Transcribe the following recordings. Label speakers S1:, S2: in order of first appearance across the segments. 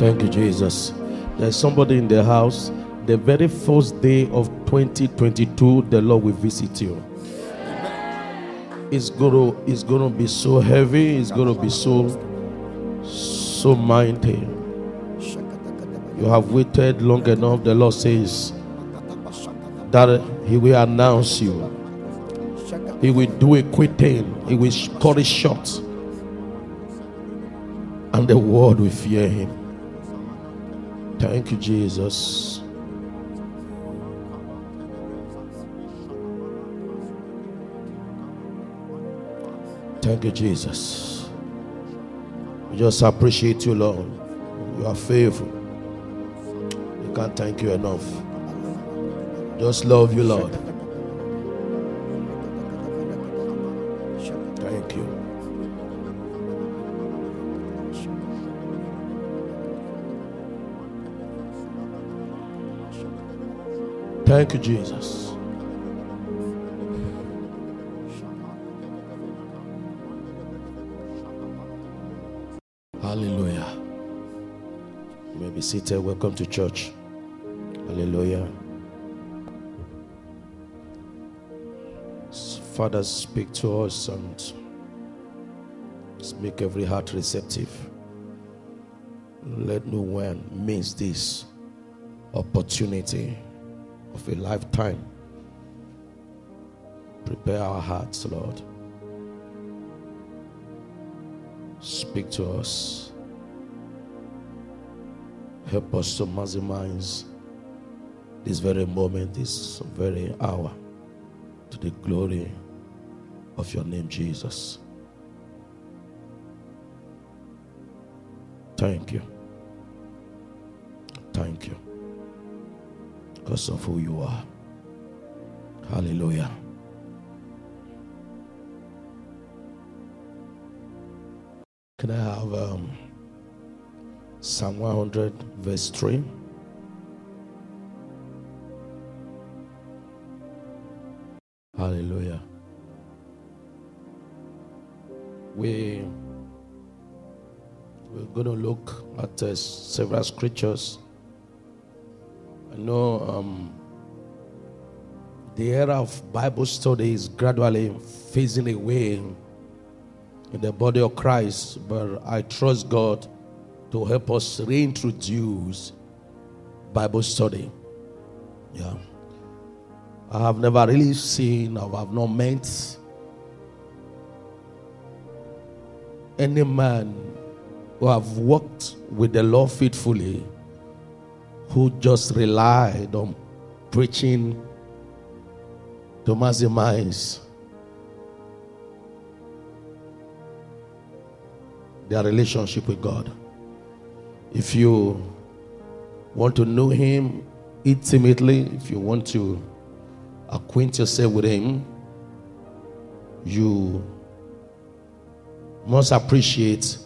S1: Thank you, Jesus. There's somebody in the house. The very first day of 2022, the Lord will visit you. It's gonna, it's gonna be so heavy. It's gonna be so, so mighty. You have waited long enough. The Lord says that He will announce you. He will do a quick thing. He will cut it short, and the world will fear Him. Thank you, Jesus. Thank you, Jesus. We just appreciate you, Lord. You are faithful. We can't thank you enough. Just love you, Lord. Thank you, Jesus. Hallelujah. You may be seated. Welcome to church. Hallelujah. Father, speak to us and make every heart receptive. Let no one miss this opportunity of a lifetime. Prepare our hearts, Lord. Speak to us. Help us to maximize this very moment, this very hour, to the glory of your name, Jesus. Thank you. Thank you. Because of who you are. Hallelujah. Can I have um, Psalm 100, verse 3? Hallelujah. We we're going to look at uh, several scriptures. I know um, the era of Bible study is gradually phasing away in the body of Christ, but I trust God to help us reintroduce Bible study. Yeah. I have never really seen or have not met any man who have worked with the Lord faithfully who just relied on preaching to maximize their relationship with God. If you want to know Him intimately, if you want to acquaint yourself with Him, you must appreciate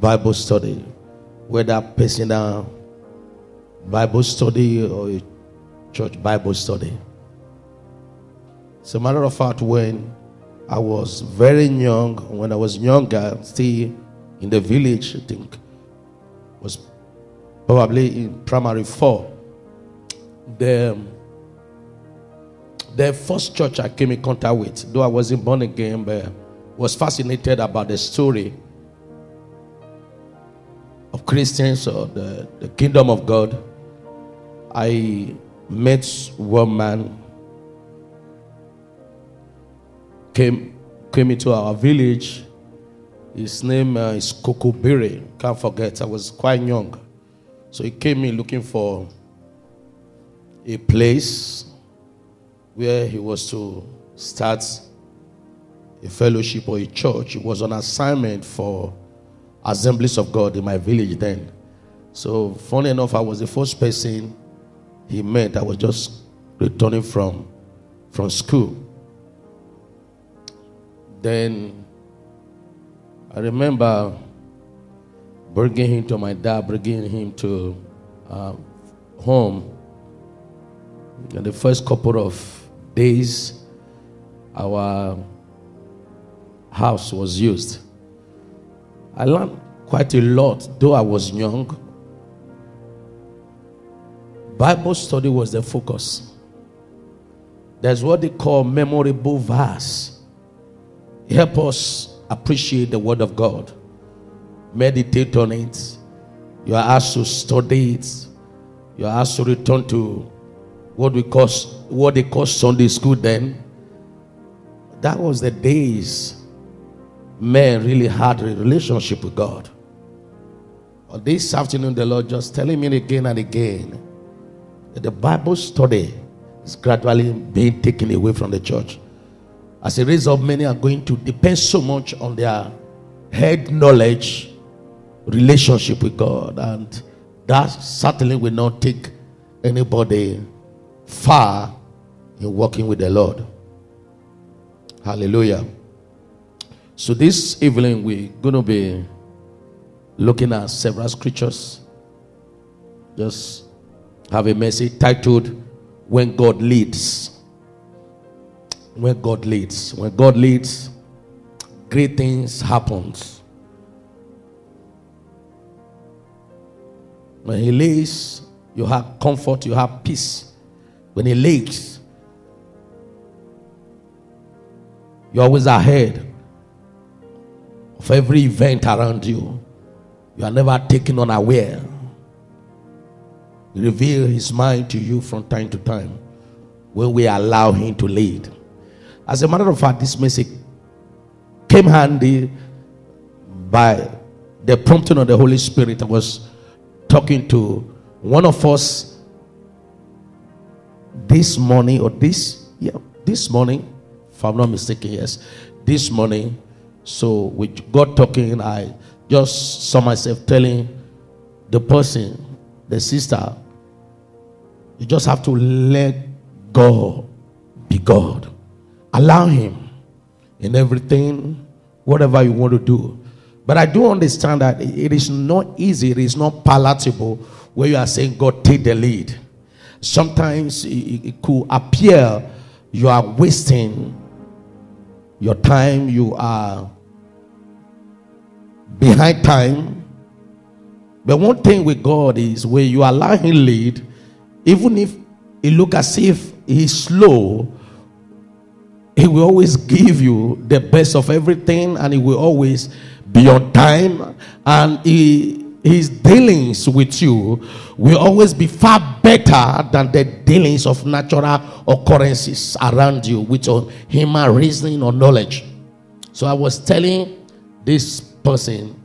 S1: Bible study, whether personal Bible study or a church Bible study. As a matter of fact, when I was very young, when I was younger, still in the village, I think, was probably in primary four. The, the first church I came in contact with, though I wasn't born again, but was fascinated about the story of Christians or the, the kingdom of God. I met one man came came into our village. His name uh, is Kokobere. Can't forget. I was quite young, so he came in looking for a place where he was to start a fellowship or a church. It was on assignment for Assemblies of God in my village then. So, funny enough, I was the first person he met. I was just returning from from school. Then I remember bringing him to my dad, bringing him to uh, home. In the first couple of days, our house was used. I learned quite a lot, though I was young. Bible study was the focus. There's what they call memorable verse. Help us appreciate the word of God. Meditate on it. You are asked to study it. You are asked to return to what we call what they call Sunday school then. That was the days men really had a relationship with God. But this afternoon, the Lord just telling me again and again the Bible study is gradually being taken away from the church. As a result, many are going to depend so much on their head knowledge, relationship with God, and that certainly will not take anybody far in working with the Lord. Hallelujah. So this evening we're going to be looking at several scriptures. Just have a message titled When God Leads. When God leads. When God leads, great things happen. When He leads, you have comfort, you have peace. When He leads, you're always ahead of every event around you. You are never taken unaware. Reveal his mind to you from time to time when we allow him to lead. As a matter of fact, this message came handy by the prompting of the Holy Spirit. I was talking to one of us this morning, or this, yeah, this morning, if I'm not mistaken, yes, this morning. So with god talking, I just saw myself telling the person, the sister, you just have to let God be God. Allow Him in everything, whatever you want to do. But I do understand that it is not easy, it is not palatable where you are saying, God, take the lead. Sometimes it, could appear you are wasting your time, you are behind time. But one thing with God is when you allow Him lead, even if it look as if He's slow, He will always give you the best of everything, and He will always be on time, and He his dealings with you will always be far better than the dealings of natural occurrences around you with your human reasoning or knowledge. So I was telling this person,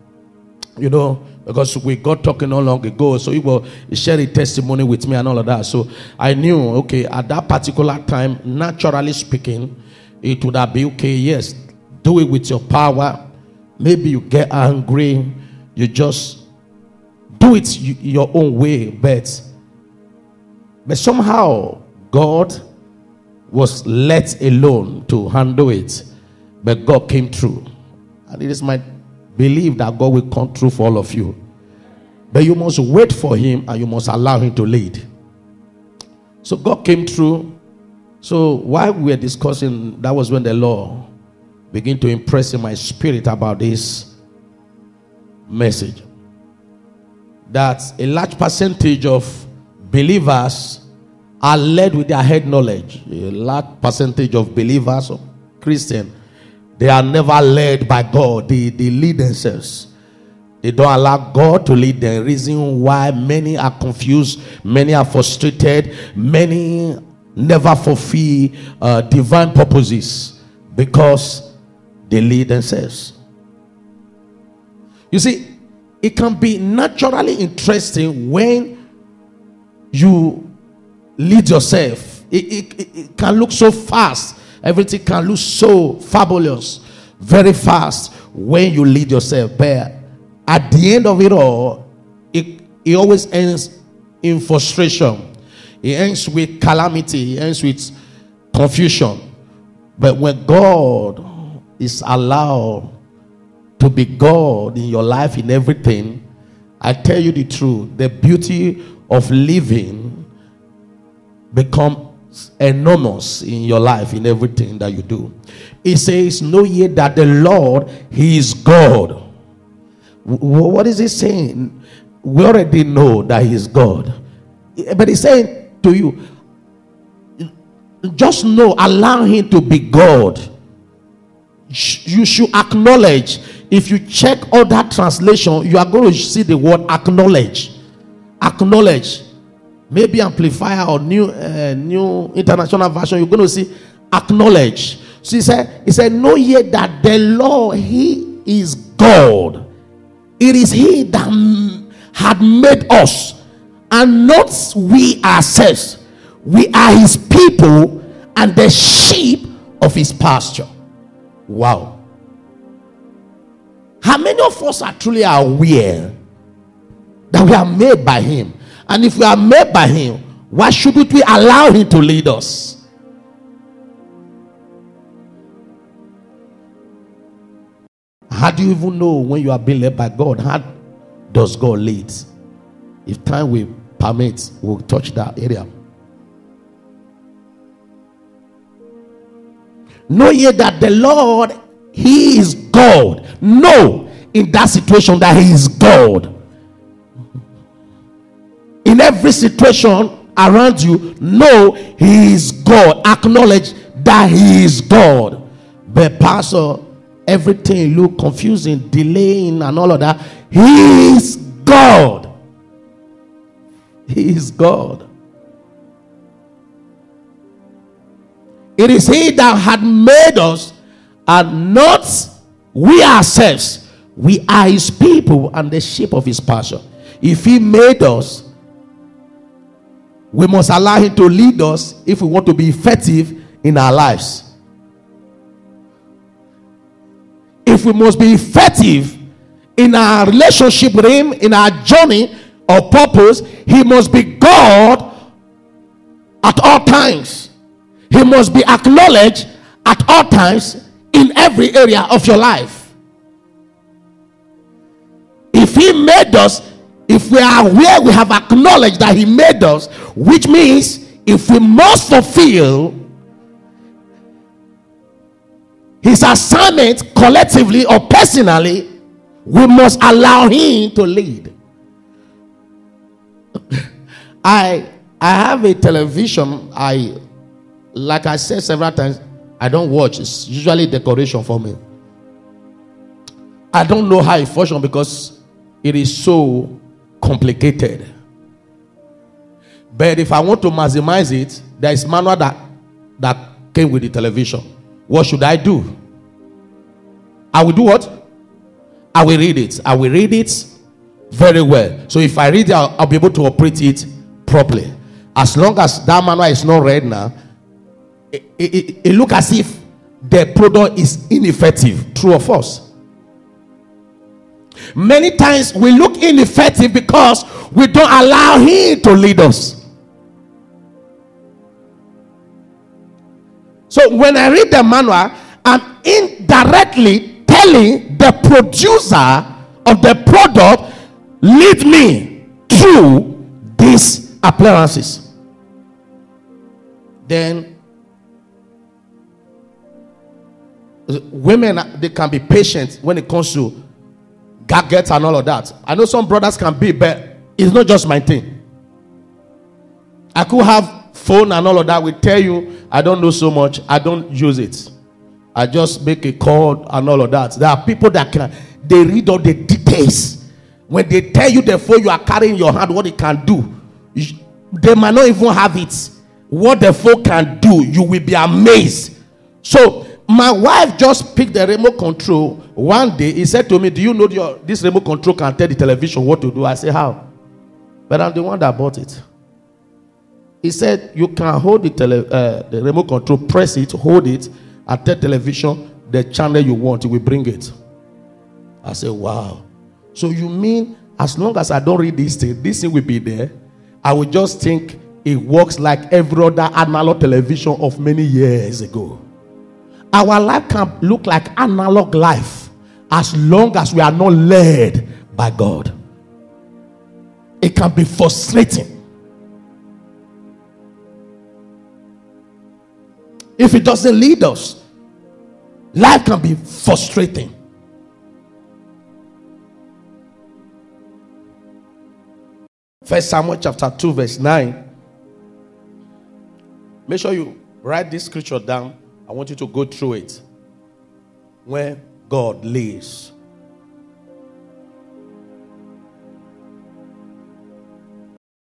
S1: you know, because we got talking not long ago. So he will share a testimony with me and all of that. So I knew, okay, at that particular time, naturally speaking, it would have been okay, yes, do it with your power. Maybe you get angry, you just do it your own way, but but somehow God was let alone to handle it, but God came through, and it is my believe that God will come through for all of you. But you must wait for Him and you must allow Him to lead. So God came through. So while we were discussing, that was when the law began to impress in my spirit about this message that a large percentage of believers are led with their head knowledge. A large percentage of believers or Christian, they are never led by God. They, they lead themselves. They don't allow God to lead them. Reason why many are confused, many are frustrated, many never fulfill uh, divine purposes because they lead themselves. You see, it can be naturally interesting when you lead yourself. It, it, it, can look so fast. Everything can look so fabulous, very fast when you lead yourself. But at the end of it all, it, it always ends in frustration. It ends with calamity. It ends with confusion. But when God is allowed to be God in your life, in everything, I tell you the truth, the beauty of living becomes enormous in your life, in everything that you do. It says, Know ye that the Lord, He is God. What is He saying? We already know that He is God. but he's saying to you, just know, allow him to be God. You should acknowledge. If you check other translation, you are going to see the word acknowledge. Acknowledge. Maybe Amplified or new uh, new international version. You're going to see acknowledge. So he said, he said, know ye that the Lord, He is God. It is He that had made us, and not we ourselves. We are His people and the sheep of His pasture. Wow. How many of us are truly aware that we are made by Him? And if we are made by Him, why shouldn't we allow Him to lead us? How do you even know when you are being led by God? How does God lead? If time will permit, we'll touch that area. Know ye that the Lord, He is God. Know in that situation that He is God. In every situation around you, know He is God. Acknowledge that He is God. But, Pastor, everything look confusing, delaying, and all of that. He is God. He is God. It is He that had made us and not we ourselves. We are His people and the sheep of His pasture. If He made us, we must allow Him to lead us if we want to be effective in our lives. If we must be effective in our relationship with Him, in our journey or purpose, He must be God at all times. He must be acknowledged at all times in every area of your life. If He made us, if we are aware, we have acknowledged that He made us, which means if we must fulfill His assignment collectively or personally, we must allow Him to lead. I I have a television. I like I said several times, I don't watch. It's usually decoration for me. I don't know how it functions because it is so complicated. But if I want to maximize it, there is manual that that came with the television. What should I do? I will do what? I will read it. I will read it very well. So if I read it, I'll, I'll be able to operate it properly. As long as that manual is not read now, it, it, it look as if the product is ineffective. True or false? Many times we look ineffective because we don't allow Him to lead us. So when I read the manual, I'm indirectly telling the producer of the product, lead me through these appearances. Then women they can be patient when it comes to gadgets and all of that. I know some brothers can be, but it's not just my thing. I could have phone and all of that. We tell you I don't know so much. I don't use it. I just make a call and all of that. There are people that can they read all the details. When they tell you the phone you are carrying in your hand, what it can do, they might not even have it. What the phone can do, you will be amazed. So my wife just picked the remote control one day. He said to me, Do you know your, this remote control can tell the television what to do? I said, How? But I'm the one that bought it. He said, You can hold the, tele, uh, the remote control, press it, hold it, and tell television the channel you want. It will bring it. I said, Wow. So you mean as long as I don't read this thing, this thing will be there? I will just think it works like every other analog television of many years ago. Our life can look like analog life as long as we are not led by God. It can be frustrating. If it doesn't lead us, life can be frustrating. First Samuel chapter 2, verse 9. Make sure you write this scripture down. I want you to go through it. Where God lays.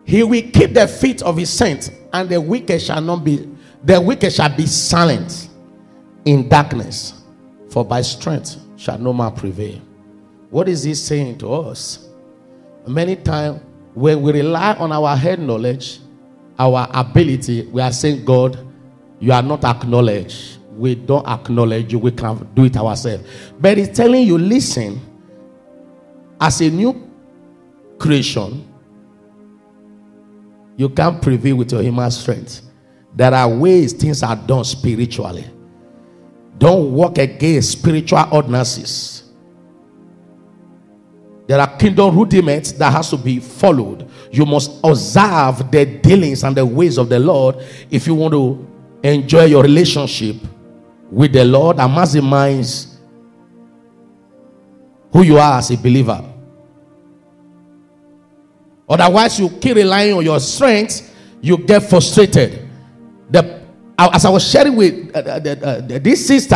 S1: He will keep the feet of his saints, and the wicked shall not be, the wicked shall be silent in darkness, for by strength shall no man prevail. What is he saying to us? Many times, when we rely on our head knowledge, our ability, we are saying, God, you are not acknowledged. We don't acknowledge you. We can't do it ourselves. But he's telling you, listen, as a new creation, you can't prevail with your human strength. There are ways things are done spiritually. Don't walk against spiritual ordinances. There are kingdom rudiments that has to be followed. You must observe the dealings and the ways of the Lord if you want to enjoy your relationship with the Lord and maximize who you are as a believer. Otherwise, you keep relying on your strength, you get frustrated. The, as I was sharing with uh, uh, uh, this sister,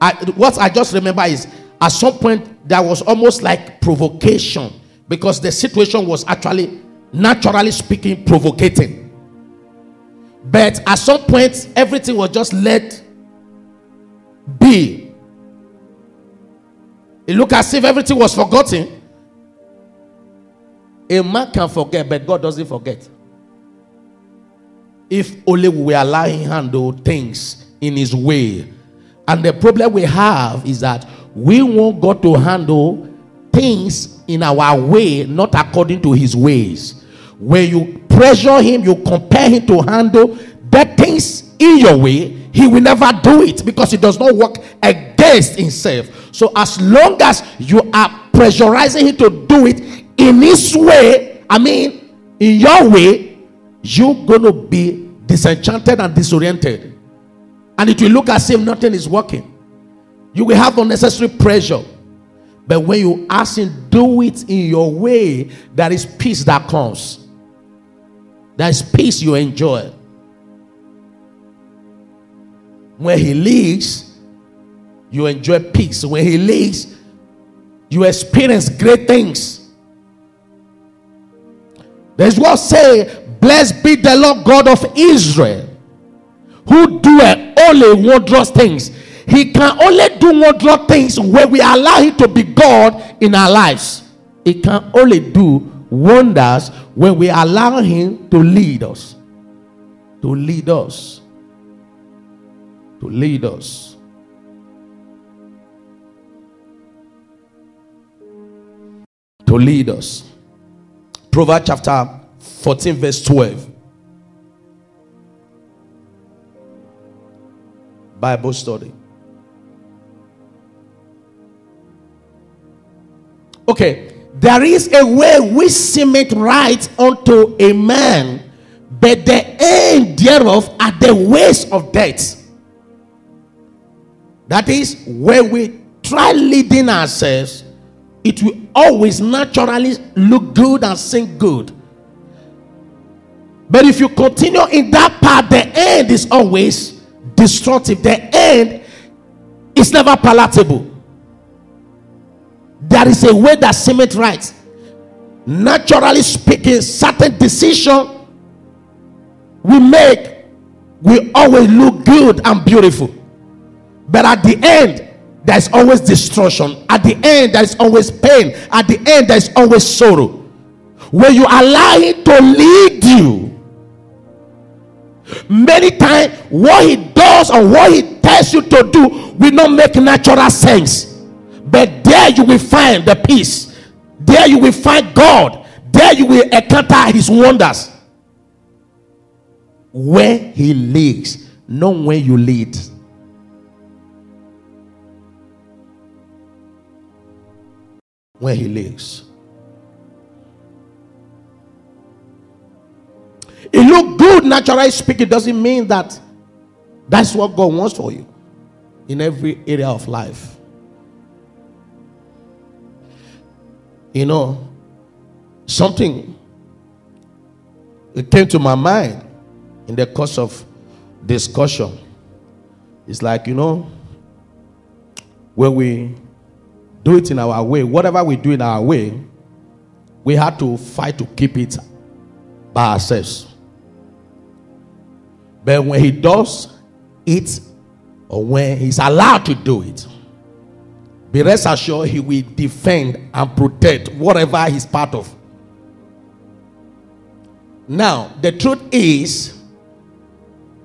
S1: I, what I just remember is at some point there was almost like provocation because the situation was actually, naturally speaking, provocating. But at some point, everything was just let be. It looked as if everything was forgotten. A man can forget, but God doesn't forget. If only we allow him handle things in his way. And the problem we have is that we want God to handle things in our way, not according to his ways. When you pressure him, you compare him to handle the things in your way, he will never do it because he does not work against himself. So, as long as you are pressurizing him to do it in his way, I mean, in your way, you're going to be disenchanted and disoriented. And it will look as if nothing is working. You will have unnecessary pressure. But when you ask him, do it in your way, there is peace that comes. There is peace you enjoy. When he leads, you enjoy peace. When he leads, you experience great things. There's what say, Blessed be the Lord God of Israel, who doeth only wondrous things. He can only do wondrous things when we allow Him to be God in our lives. He can only do wonders when we allow Him to lead us. To lead us. To lead us. To lead us. Proverbs chapter 14, verse 12. Bible study. Okay, there is a way which seemeth right unto a man, but the end thereof are the ways of death. That is, when we try leading ourselves, it will always naturally look good and seem good. But if you continue in that path, the end is always destructive. The end is never palatable. There is a way that seemeth right. Naturally speaking, certain decision we make will always look good and beautiful. But at the end, there's always destruction. At the end, there's always pain. At the end, there's always sorrow. When you allow Him to lead you, many times what He does or what He tells you to do will not make natural sense. But there you will find the peace. There you will find God. There you will encounter His wonders. Where He leads, not where you lead. Where He lives. It look good naturally speaking doesn't mean that that's what God wants for you in every area of life. You know, something it came to my mind in the course of discussion. It's like, you know, when we do it in our way, whatever we do in our way, we had to fight to keep it by ourselves. But when he does it, or when he's allowed to do it, be rest assured he will defend and protect whatever he's part of. Now, the truth is,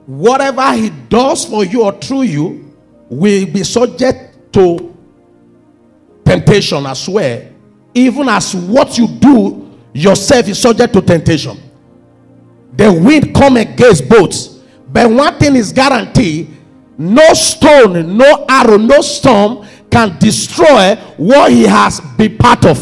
S1: whatever he does for you or through you will be subject to temptation as well, even as what you do yourself is subject to temptation. The wind come against boats, but one thing is guaranteed: no stone, no arrow, no storm can destroy what he has been part of.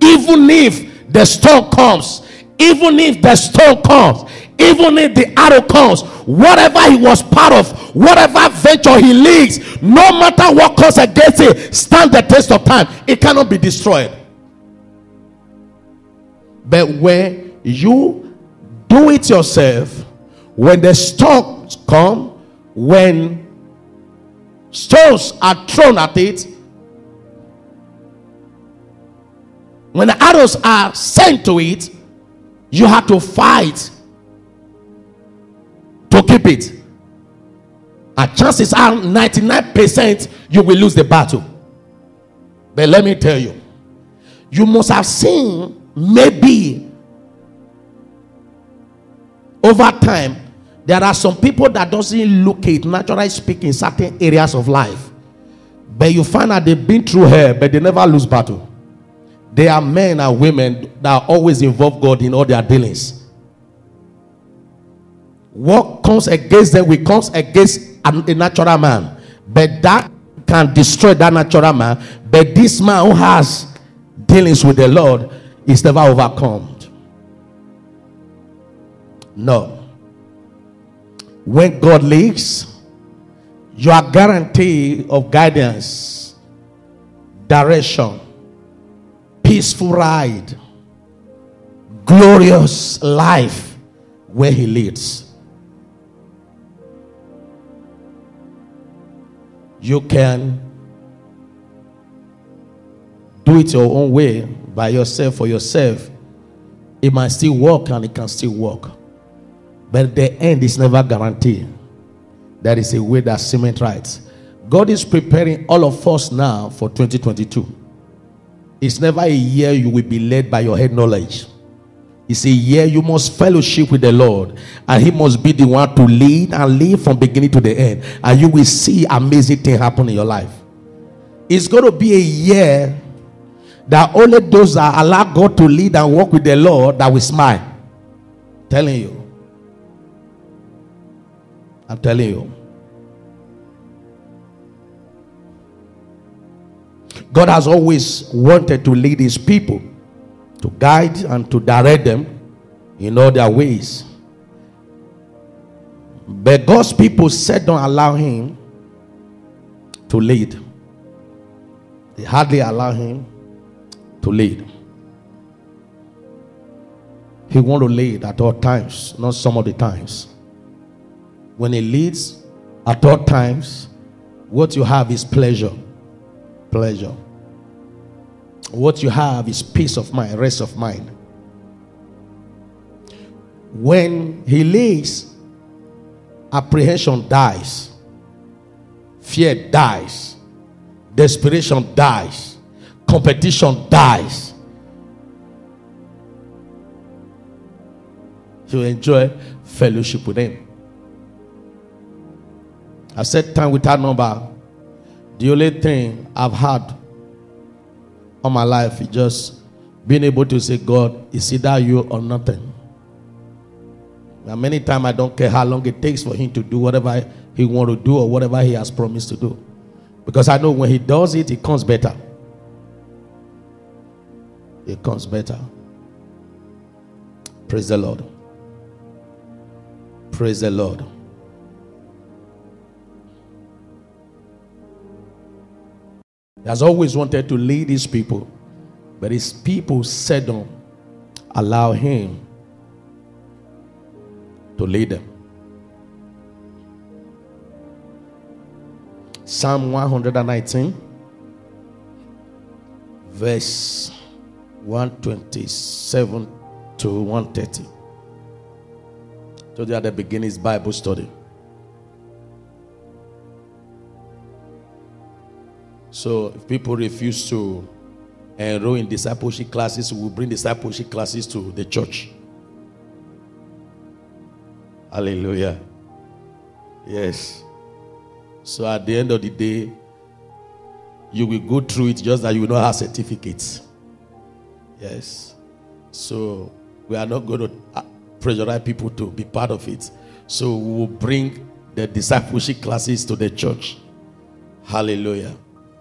S1: Even if the storm comes, even if the storm comes, even if the arrow comes, whatever he was part of, whatever venture he leads, no matter what comes against it, stand the test of time. It cannot be destroyed. But when you do it yourself, when the storms come, when stones are thrown at it, when arrows are sent to it, you have to fight to keep it. And chances are 99% you will lose the battle. But let me tell you, you must have seen maybe over time there are some people that doesn't look it naturally speaking certain areas of life. But you find that they've been through hell but they never lose battle. They are men and women that always involve god in all their dealings. What comes against them will comes against a natural man. But that can destroy that natural man. But this man who has dealings with the lord is never overcome. No when God leads, you are guaranteed of guidance, direction, peaceful ride, glorious life where He leads. You can do it your own way by yourself for yourself. It might still work and it can still work. But the end is never guaranteed. There is a way that cement right. God is preparing all of us now for 2022. It's never a year you will be led by your head knowledge. It's a year you must fellowship with the Lord, and He must be the one to lead and lead from beginning to the end, and you will see amazing things happen in your life. It's going to be a year that only those that allow God to lead and walk with the Lord that will smile. Telling you. I'm telling you. God has always wanted to lead his people, to guide and to direct them in all their ways. But God's people said, Don't allow him to lead. They hardly allow him to lead. He want to lead at all times, not some of the times when he leads at all times, what you have is pleasure. Pleasure. What you have is peace of mind, rest of mind. When he leads, apprehension dies, fear dies, desperation dies, competition dies. You enjoy fellowship with him. I said time without number. The only thing I've had all my life is just being able to say, God, is either you or nothing. Now, many times I don't care how long it takes for him to do whatever he want to do or whatever he has promised to do. Because I know when he does it, it comes better. It comes better. Praise the Lord. Praise the Lord. He has always wanted to lead his people, but his people seldom allow him to lead them. Psalm 119, verse 127 to 130. Told you at the beginning Bible study. So if people refuse to enroll in discipleship classes, we will bring discipleship classes to the church. Hallelujah. Yes. So at the end of the day, you will go through it just that you will not have certificates. Yes. So we are not going to uh, pressurize people to be part of it. So we will bring the discipleship classes to the church. Hallelujah.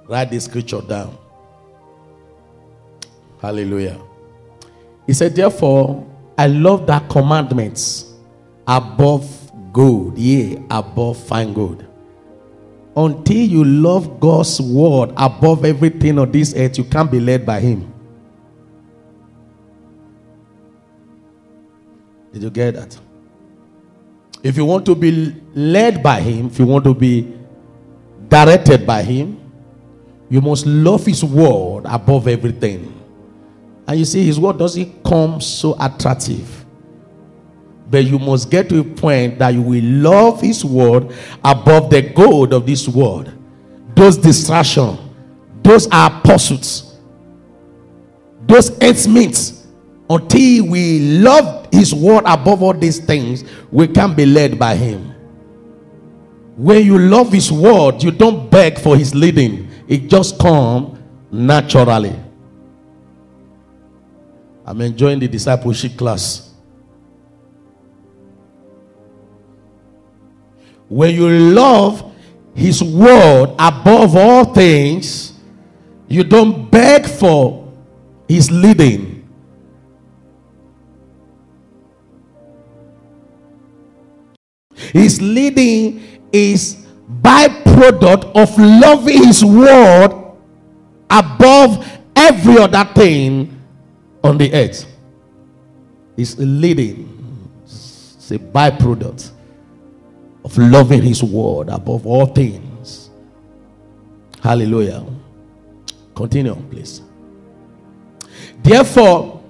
S1: Write this scripture down. Hallelujah. He said, Therefore, I love that commandments above gold, yea, above fine gold. Until you love God's word above everything on this earth, you can't be led by Him. Did you get that? If you want to be led by Him, if you want to be directed by Him, you must love His word above everything. And you see, His word doesn't come so attractive. But you must get to a point that you will love His word above the gold of this world. Those distractions, those are pursuits, those ends meet. Until we love His word above all these things, we can be led by Him. When you love His word, you don't beg for His leading, it just comes naturally. I'm enjoying the discipleship class. When you love His word above all things, you don't beg for His leading. His leading is byproduct of loving His word above every other thing on the earth. It's leading. It's a byproduct of loving his word above all things. Hallelujah. Continue, please. Therefore,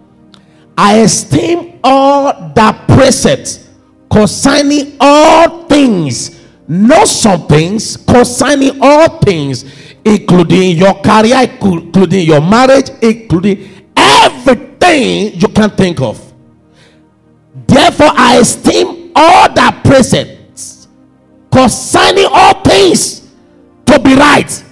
S1: I esteem all that precepts concerning all things, not some things, concerning all things, including your career, including your marriage, including everything you can think of. Therefore, I esteem all that precepts concerning all things to be right.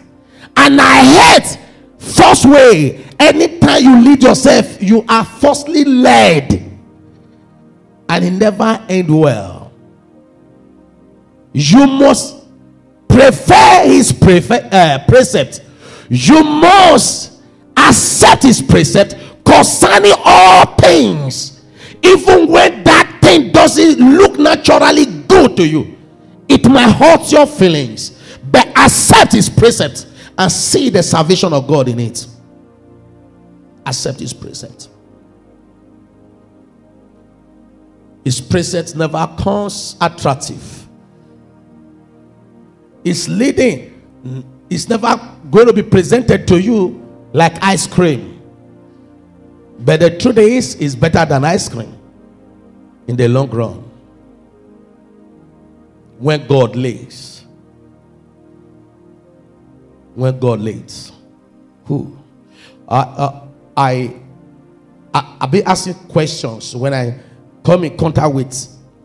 S1: And I hate false way. Anytime you lead yourself, you are falsely led. And it never end well. You must prefer his prefer, uh, precept. You must accept his precept concerning all things. Even when that thing doesn't look naturally good to you, it might hurt your feelings. But accept his precept and see the salvation of God in it. Accept his precept. His precept never comes attractive. It's leading. It's never going to be presented to you like ice cream. But the truth is, it's better than ice cream in the long run. When God lays. When God lays. Who? Uh, uh, I, I, I've been asking questions when I come in contact with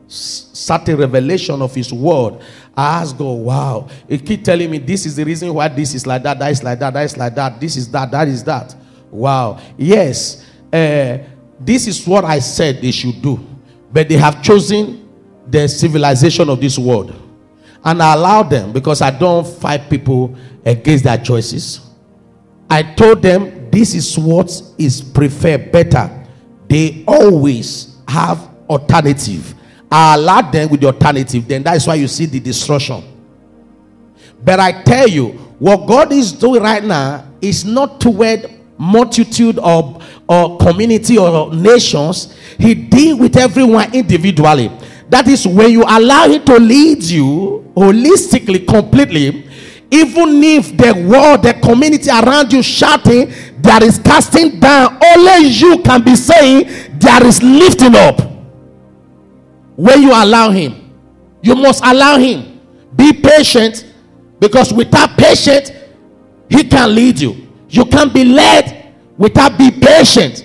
S1: certain revelation of His Word. I ask God, wow. He keep telling me this is the reason why this is like that, that is like that, that is like that, this is that, that is that. Wow. Yes. Uh, this is what I said they should do. But they have chosen the civilization of this world. And I allow them because I don't fight people against their choices. I told them this is what is preferred better. They always have alternative. I allowed them with the alternative, then that is why you see the destruction. But I tell you, what God is doing right now is not toward multitude of or community or nations. He deal with everyone individually. That is when you allow Him to lead you holistically, completely. Even if the world, the community around you shouting, there is casting down, only you can be saying, there is lifting up. When you allow Him, you must allow Him. Be patient because without patience, He can lead you. You can't be led without be patient.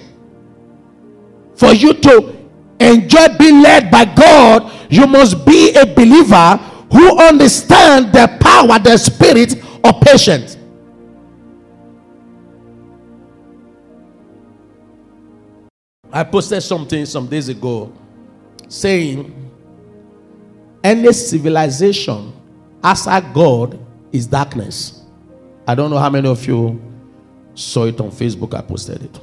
S1: For you to enjoy being led by God, you must be a believer who understand the power, the spirit of patience. I posted something some days ago saying any civilization outside God is darkness. I don't know how many of you saw it on Facebook. I posted it.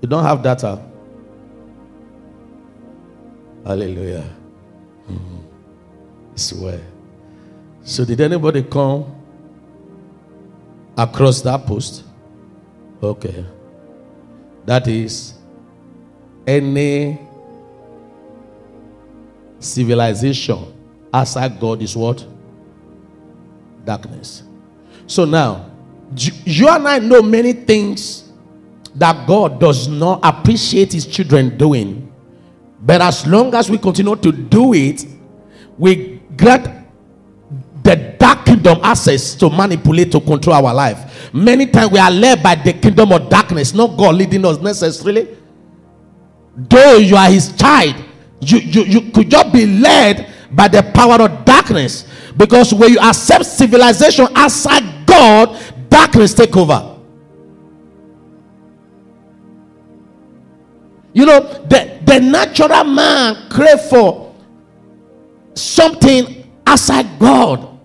S1: You don't have data. Hallelujah. Mm-hmm. Swear. So, did anybody come across that post? Okay. That is any civilization outside God is what? Darkness. So now, you and I know many things that God does not appreciate his children doing. But as long as we continue to do it, we grant the dark kingdom access to manipulate, to control our life. Many times we are led by the kingdom of darkness, not God leading us necessarily. Though you are his child, you, you, you could just be led by the power of darkness. Because when you accept civilization outside God, darkness take over. You know, the, the natural man crave for something outside God.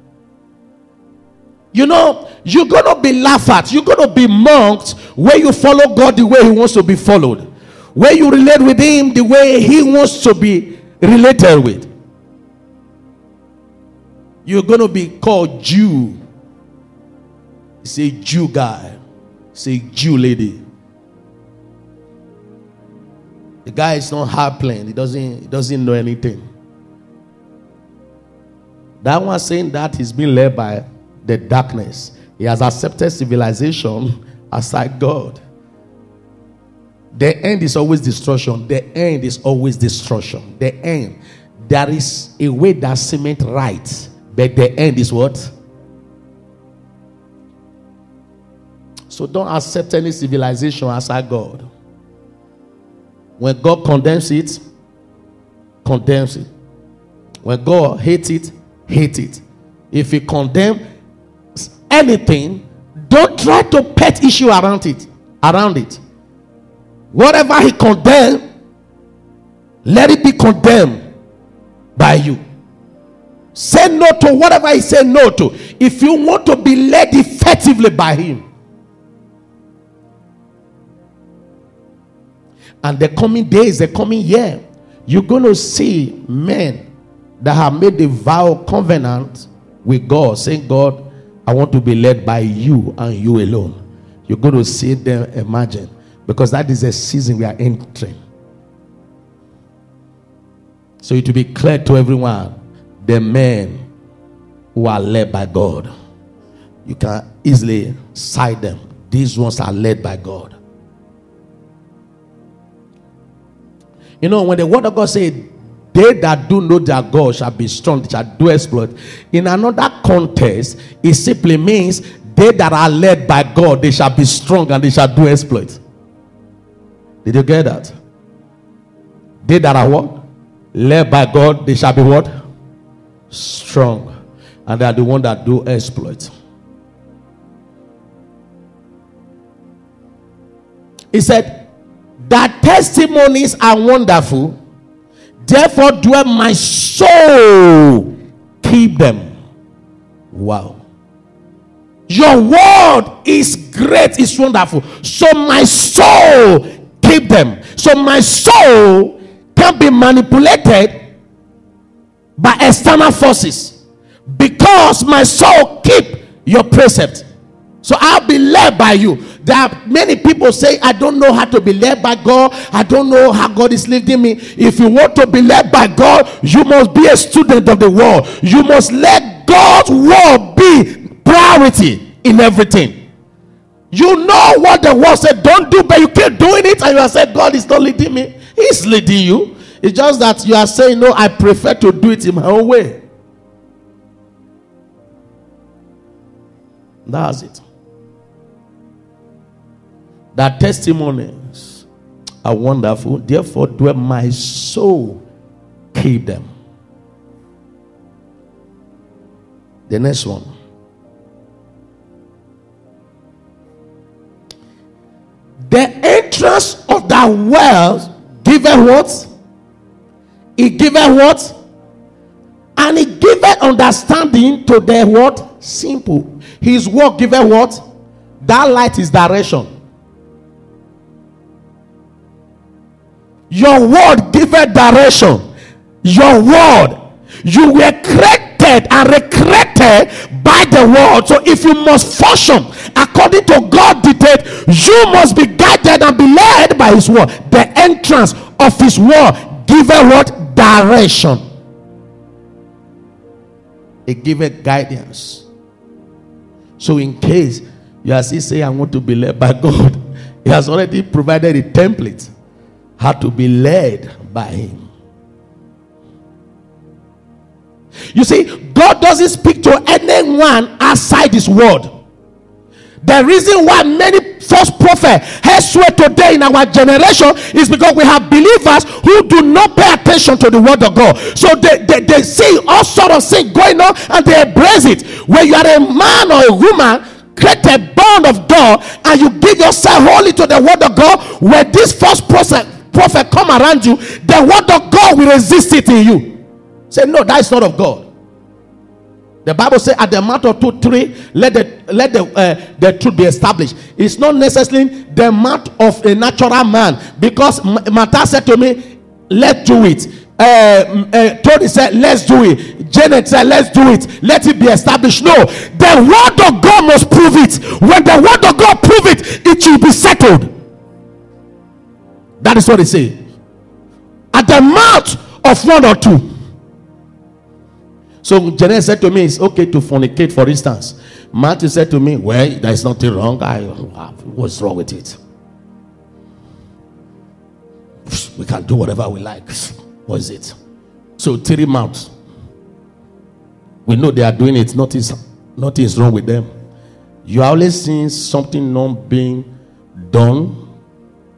S1: You know, you're gonna be laughed at, you're gonna be mocked when you follow God the way He wants to be followed, where you relate with Him the way He wants to be related with. You're gonna be called Jew. Say Jew guy. Say Jew lady. The guy is not hard playing. He doesn't, he doesn't know anything. That one saying that he's been led by the darkness. He has accepted civilization as aside God. The end is always destruction. The end is always destruction. The end. There is a way that cement right, but the end is what? So don't accept any civilization aside God. When God condemns it, condemns it. When God hates it, hate it. If He condemns anything, don't try to pet issue around it. Around it. Whatever He condemns, let it be condemned by you. Say no to whatever He said no to. If you want to be led effectively by Him, And the coming days, the coming year, you're going to see men that have made a vow covenant with God, saying, God, I want to be led by you and you alone. You're going to see them emerging because that is a season we are entering. So it will be clear to everyone the men who are led by God. You can easily cite them. These ones are led by God. You know, when the word of God said, they that do know their God shall be strong, they shall do exploit. In another context, it simply means they that are led by God, they shall be strong and they shall do exploit. Did you get that? They that are what? Led by God, they shall be what? Strong. And they are the one that do exploit. He said, that testimonies are wonderful. Therefore, dwell my soul, keep them. Wow. Your word is great, is wonderful. So, my soul, keep them. So, my soul can be manipulated by external forces because my soul keep your precept. So I'll be led by you. There are many people say, I don't know how to be led by God. I don't know how God is leading me. If you want to be led by God, you must be a student of the word. You must let God's word be priority in everything. You know what the word said, don't do, but you keep doing it, and you are saying, God is not leading me. He's leading you. It's just that you are saying, No, I prefer to do it in my own way. That's it. That testimonies are wonderful. Therefore, do my soul keep them. The next one. The entrance of that well giveth what? He giveth what? And he giveth understanding to the what? Simple. His work giveth what? That light is direction. Your word giveth direction. Your word. You were created and recreated by the word. So if you must function according to God dictate, you must be guided and be led by his word. The entrance of his word giveth what? Direction. It giveth guidance. So in case you are still saying, I want to be led by God, He has already provided a template how to be led by Him. You see, God doesn't speak to anyone outside His word. The reason why many false prophets have sweat today in our generation is because we have believers who do not pay attention to the word of God. So they, they, they see all sort of things going on and they embrace it. When you are a man or a woman, create a bond of God and you give yourself wholly to the word of God, when this false prophet, prophet come around you, the word of God will resist it in you. Say, no, that is not of God. The Bible says, at the mouth of two, three, let the let the uh, the truth be established. It's not necessarily the mouth of a natural man, because Martha said to me, "Let's do it." Uh, uh, Tony said, "Let's do it." Janet said, "Let's do it. Let it be established." No, the word of God must prove it. When the word of God prove it, it will be settled. That is what they say. At the mouth of one or two. So Janet said to me, It's okay to fornicate, for instance. Matthew said to me, Well, there's nothing wrong. I what's wrong with it? We can do whatever we like. What is it? So three mouths. We know they are doing it, nothing, nothing is wrong with them. You are always seeing something not being done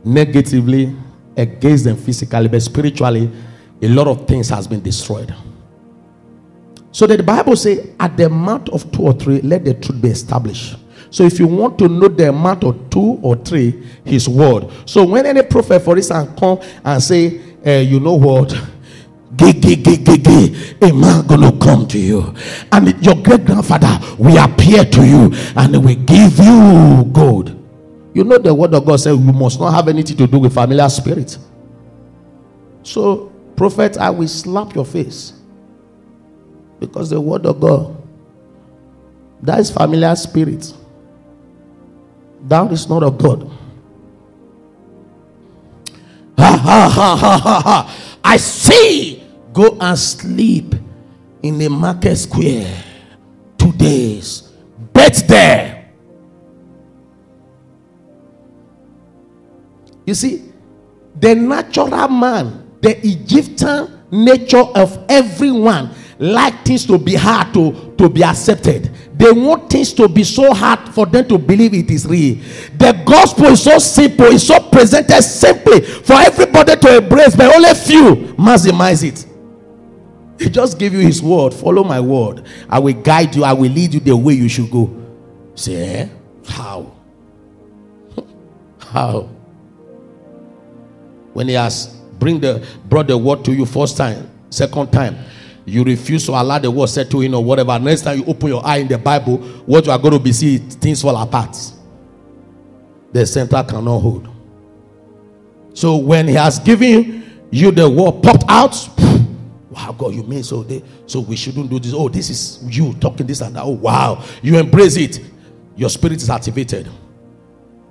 S1: negatively against them physically, but spiritually, a lot of things has been destroyed. So that the Bible says, at the mouth of two or three, let the truth be established. So if you want to know the amount of two or three, his word. So when any prophet, for instance, come and say, uh, you know what? A man gonna come to you, and your great grandfather will appear to you, and will give you gold. You know the word of God says you must not have anything to do with familiar spirit. So, prophet, I will slap your face. Because the word of God, that is familiar spirit. That is not of God. Ha ha ha ha ha ha. I see. Go and sleep in the market square two days. Bet there. You see, the natural man, the Egyptian nature of everyone like things to be hard to, to be accepted. They want things to be so hard for them to believe it is real. The gospel is so simple, it's so presented simply for everybody to embrace, but only few maximize it. He just gave you his word. Follow my word. I will guide you, I will lead you the way you should go. Say, eh? How? How? When he has bring the brought the word to you first time, second time, you refuse to allow the word set to in or whatever. Next time you open your eye in the Bible, what you are going to be seeing, things fall apart. The center cannot hold. So when he has given you the word popped out, wow, God, you mean so they so we shouldn't do this. Oh, this is you talking this and that. Oh, wow, you embrace it. Your spirit is activated.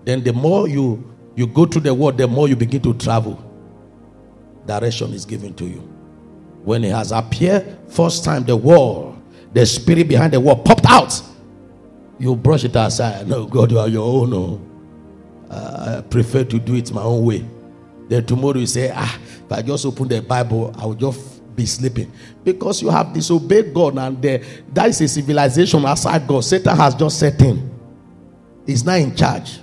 S1: Then the more you you go through the word, the more you begin to travel. Direction is given to you. When it has appeared, first time the wall, the spirit behind the wall popped out. You brush it aside. No, God, you are your own. No. I prefer to do it my own way. Then tomorrow you say, ah, if I just open the Bible, I will just be sleeping. Because you have disobeyed God and there, that is a civilization outside God. Satan has just set in. He's not in charge.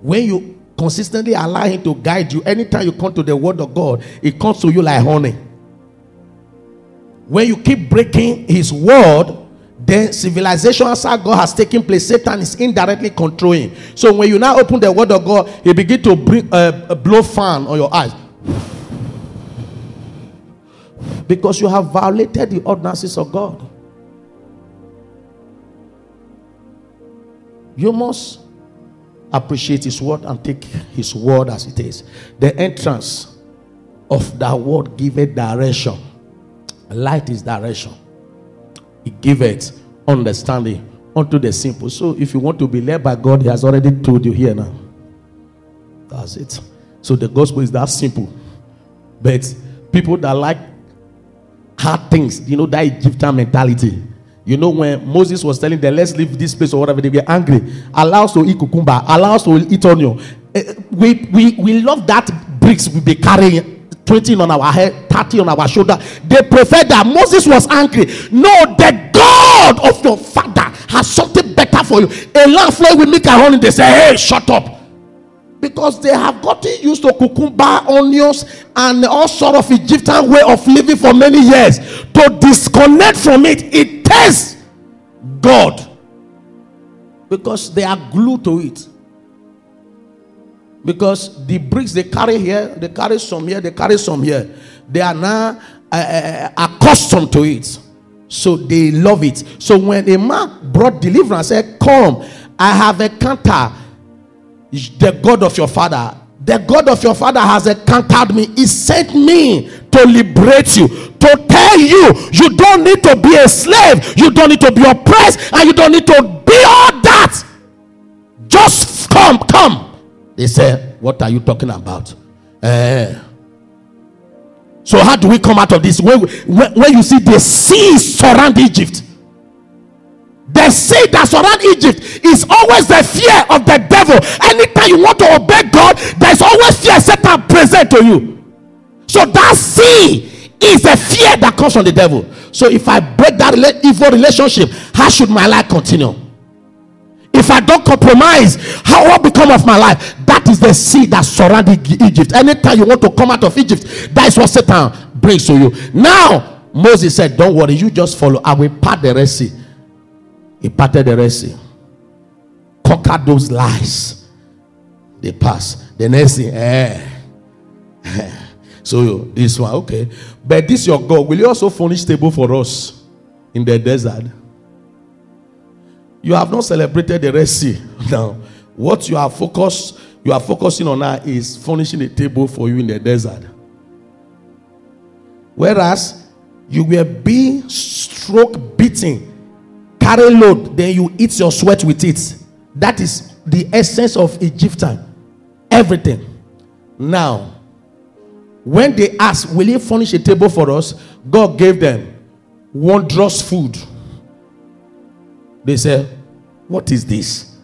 S1: When you consistently allow him to guide you, anytime you come to the word of God, it comes to you like honey. When you keep breaking his word, then civilization outside God has taken place. Satan is indirectly controlling. So when you now open the word of God, he begin to bring, uh, blow fan on your eyes. Because you have violated the ordinances of God. You must appreciate his word and take his word as it is. The entrance of that word giveth direction. Light is direction. It giveth understanding unto the simple. So if you want to be led by God, He has already told you here now. That's it. So the gospel is that simple. But people that like hard things, you know, that Egyptian mentality. You know, when Moses was telling them, let's leave this place or whatever, they were angry. Allow us to eat cucumber, allow us to eat onion. Eh, we, we, we love that bricks we be carrying 20 on our head, 30 on our shoulder. They prefer that Moses was angry. No, the God of your father has something better for you. A lamb flow with milk and honey. They say, hey, shut up. Because they have gotten used to cucumber, onions, and all sort of Egyptian way of living for many years. To disconnect from it, it tastes God. Because they are glued to it. Because the bricks they carry here, they carry some here, they carry some here. They are now uh, accustomed to it. So they love it. So when a man brought deliverance, said, Come, I have a encountered the God of your father. The God of your father has encountered me. He sent me to liberate you, to tell you you don't need to be a slave, you don't need to be oppressed, and you don't need to be all that. Just come, come. They said, What are you talking about? Uh, so, how do we come out of this? When, when, when you see the sea surround Egypt, the sea that surround Egypt is always the fear of the devil. Anytime you want to obey God, there's always fear Satan present to you. So that sea is a fear that comes from the devil. So if I break that evil relationship, how should my life continue? If I don't compromise, how will become of my life? That is the sea that surrounded Egypt. Anytime you want to come out of Egypt, that is what Satan brings to you. Now, Moses said, Don't worry, you just follow. I will part the Red Sea. He parted the Red Sea, conquered those lies. They pass. The next thing, eh. so this one, okay. But this your God. Will you also furnish table for us in the desert? You have not celebrated the Red Sea. Now, what you are focused, you are focusing on now is furnishing a table for you in the desert. Whereas you will be stroke beating, carry load, then you eat your sweat with it. That is the essence of Egyptian. Everything. Now, when they asked, Will you furnish a table for us? God gave them wondrous food they say, What is this?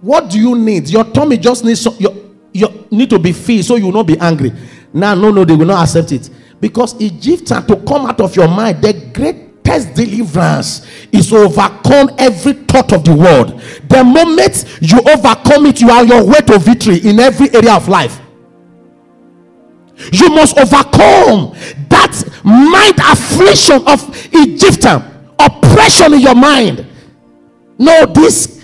S1: What do you need? Your tummy just needs so, your, you need to be filled so you will not be angry. Now, no, no, they will not accept it. Because Egyptian to come out of your mind, the greatest deliverance is overcome every thought of the world. The moment you overcome it, you are your way to victory in every area of life. You must overcome that mind affliction of Egyptian oppression in your mind. No, this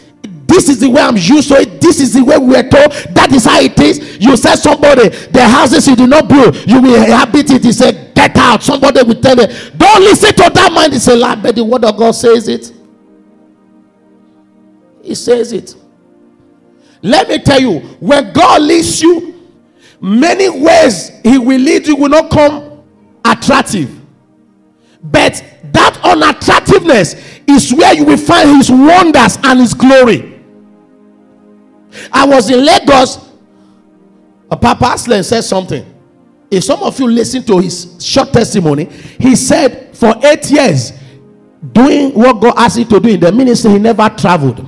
S1: this is the way I'm used to it. This is the way we were told. That is how it is. You said somebody, the houses you do not build, you will inhabit it. He said, Get out. Somebody will tell you, Don't listen to that mind. It's a lie, but the word of God says it. He says it. Let me tell you, when God leads you, many ways He will lead you will not come attractive. But that unattractiveness is where you will find his wonders and his glory. I was in Lagos. A Papa Aslan said something. If some of you listen to his short testimony, he said for eight years, doing what God asked him to do in the ministry, he never traveled.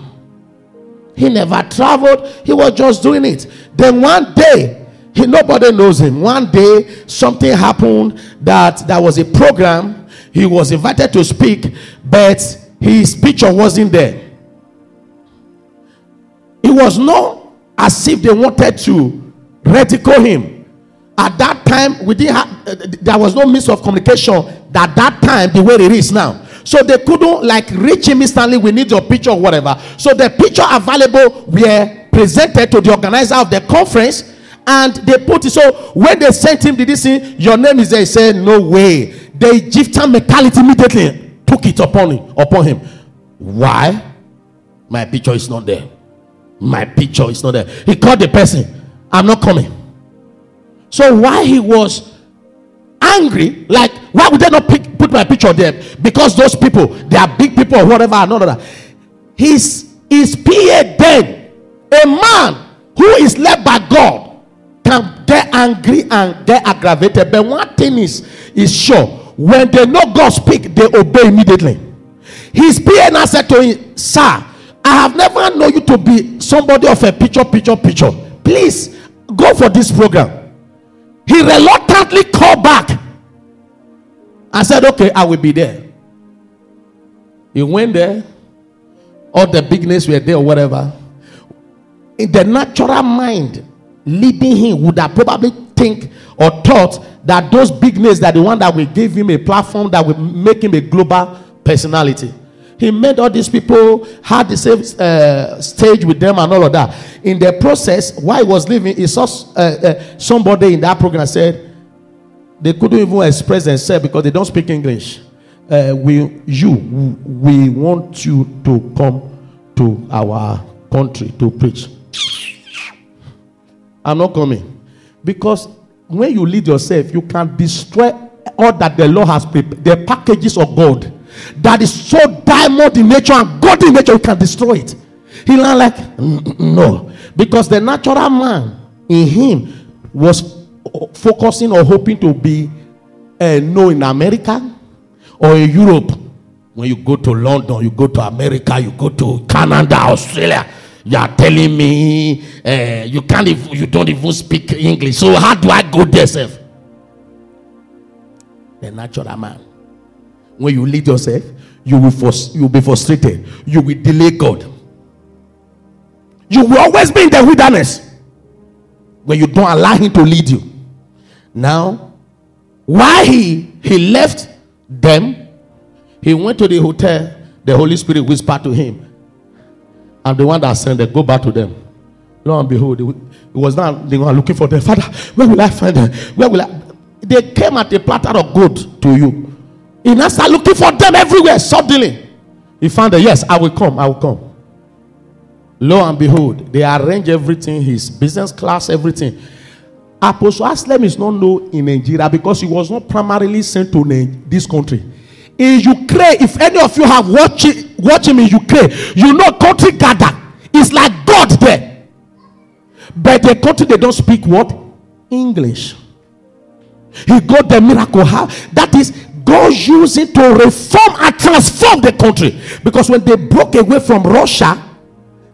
S1: He never traveled, he was just doing it. Then one day, he, nobody knows him. One day, something happened that there was a program. He was invited to speak, but his picture wasn't there. It was not as if they wanted to ridicule him. At that time, we didn't have, uh, there was no means of communication that that time the way it is now. So they couldn't like reach him instantly. We need your picture or whatever. So the picture available were presented to the organizer of the conference and they put it. So when they sent him, did he say, Your name is there? He said, No way. The Egyptian mentality immediately took it upon him, upon him. Why? My picture is not there. My picture is not there. He called the person, I'm not coming. So why he was angry, like why would they not pick, put my picture there? Because those people, they are big people or whatever, all of that. His his PA then, a man who is led by God, can get angry and get aggravated. But one thing is is sure when they know God speak, they obey immediately. His now said to him, Sir, I have never known you to be somebody of a picture, picture, picture. Please go for this program. He reluctantly called back and said, Okay, I will be there. He went there, all the bigness were there, or whatever. In the natural mind, leading him would have probably think or thought that those big names that the one that will give him a platform that will make him a global personality. He made all these people had the same uh, stage with them and all of that. In the process, while he was leaving, he saw uh, uh, somebody in that program said they couldn't even express themselves because they don't speak English. Uh, we, you, we want you to come to our country to preach. I'm not coming because when you lead yourself, you can destroy all that the law has prepared, the packages of God that is so diamond in nature and God in nature, you can destroy it. He learned like, no, because the natural man in him was focusing or hoping to be uh, known in America or in Europe. When you go to London, you go to America, you go to Canada, Australia. You are telling me uh, you can't, even, you don't even speak English. So how do I go there, self? The natural man. When you lead yourself, you will you will be frustrated. You will delay God. You will always be in the wilderness when you don't allow Him to lead you. Now, why he he left them, he went to the hotel. The Holy Spirit whispered to him, "I'm the one that sent them. Go back to them." Lo and behold, it was not they were looking for them. Father, where will I find them? Where will I? They came at a platter of gold to you. He now started looking for them everywhere. Suddenly, he found that yes, I will come. I will come. Lo and behold, they arrange everything, his business class, everything. Apostle Aslam is not known in Nigeria because he was not primarily sent to this country. In Ukraine, if any of you have watched, watching him in Ukraine, you know country gather. It's like God there. But the country they don't speak what? English. He got the miracle. How? That is God it to reform and transform the country. Because when they broke away from Russia,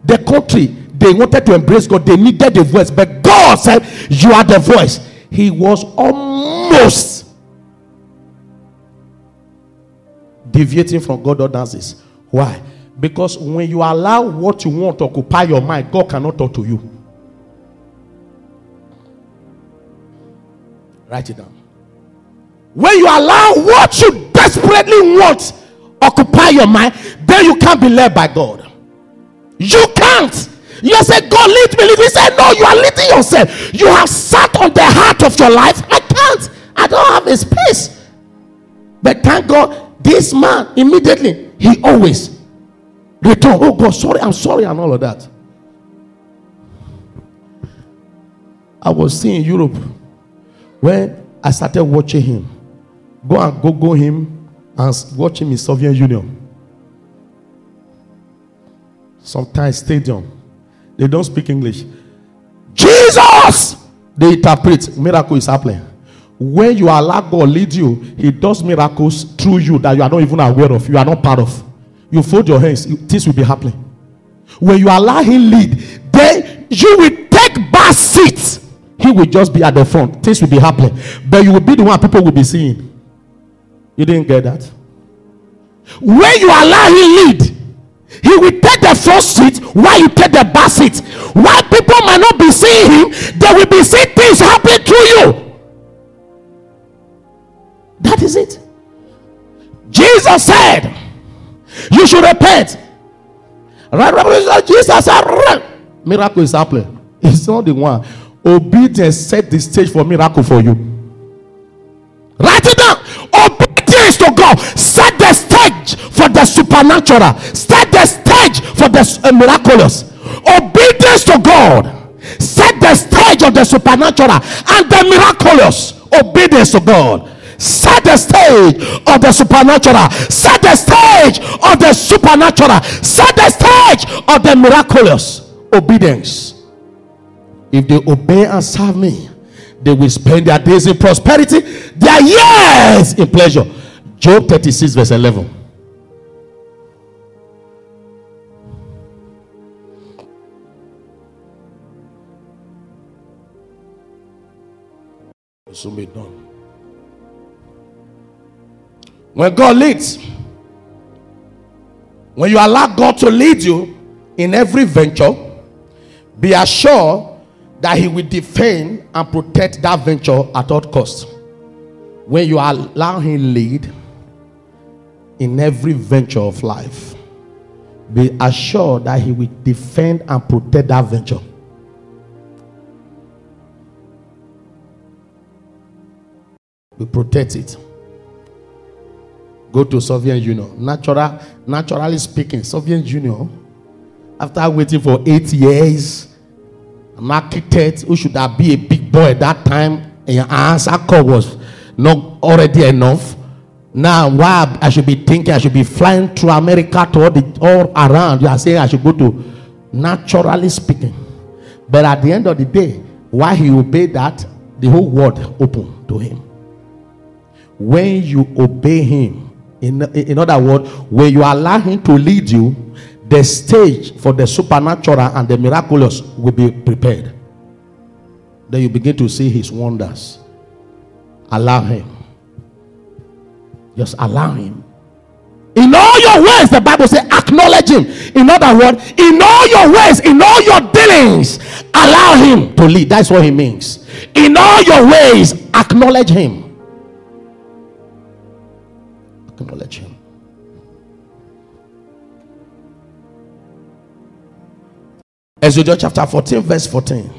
S1: the country they wanted to embrace God, they needed the voice, but God said, You are the voice. He was almost deviating from God ordinances. Why? Because when you allow what you want to occupy your mind, God cannot talk to you. Write it down. When you allow what you desperately want occupy your mind, then you can't be led by God. You can't. You say, God, lead me, me. He said, No, you are leading yourself. You have sat on the heart of your life. I can't. I don't have a space. But thank God, this man immediately, he always return. Oh God, sorry, I'm sorry, and all of that. I was seeing Europe when I started watching him. Go and Google him and watch him in Soviet Union. Sometimes stadium They don't speak English. Jesus! They interpret. Miracle is happening. When you allow God lead you, He does miracles through you that you are not even aware of. You are not part of. You fold your hands, things will be happening. When you allow Him lead, then you will take back seats. He will just be at the front. Things will be happening. But you will be the one people will be seeing. You didn't get that? When you allow Him lead, He will take the front seat while you take the back seat. While people might not be seeing Him, they will be seeing things happen through you. That is it. Jesus said, You should repent. Right, Jesus said, Miracle is happening. It's not the one. Obedience set the stage for miracle for you. Write it down. Obedience to God set the stage for the supernatural, set the stage for the uh, miraculous. Obedience to God set the stage of the supernatural and the miraculous. Obedience to God set the stage of the supernatural, set the stage of the supernatural, set the stage of the miraculous. Obedience. If they obey and serve me, they will spend their days in prosperity, their years in pleasure. Job 36, verse 11. soon be done. When God leads, when you allow God to lead you in every venture, be assured that He will defend and protect that venture at all costs. When you allow Him lead in every venture of life, be assured that He will defend and protect that venture. We protect it. Go to Soviet Union. Natural, naturally speaking, Soviet Union, after waiting for eight years, an architect who should have been a big boy at that time, and your answer call was not already enough. Now, why I should be thinking I should be flying through America to all, the, all around. You are saying I should go to naturally speaking. But at the end of the day, why he obeyed that, the whole world opened to him. When you obey him, in, in other words, when you allow Him to lead you, the stage for the supernatural and the miraculous will be prepared. Then you begin to see His wonders. Allow Him. Just allow Him. In all your ways, the Bible says, acknowledge Him. In other words, in all your ways, in all your dealings, allow Him to lead. That's what He means. In all your ways, acknowledge Him. Him. Exodus chapter 14, verse 14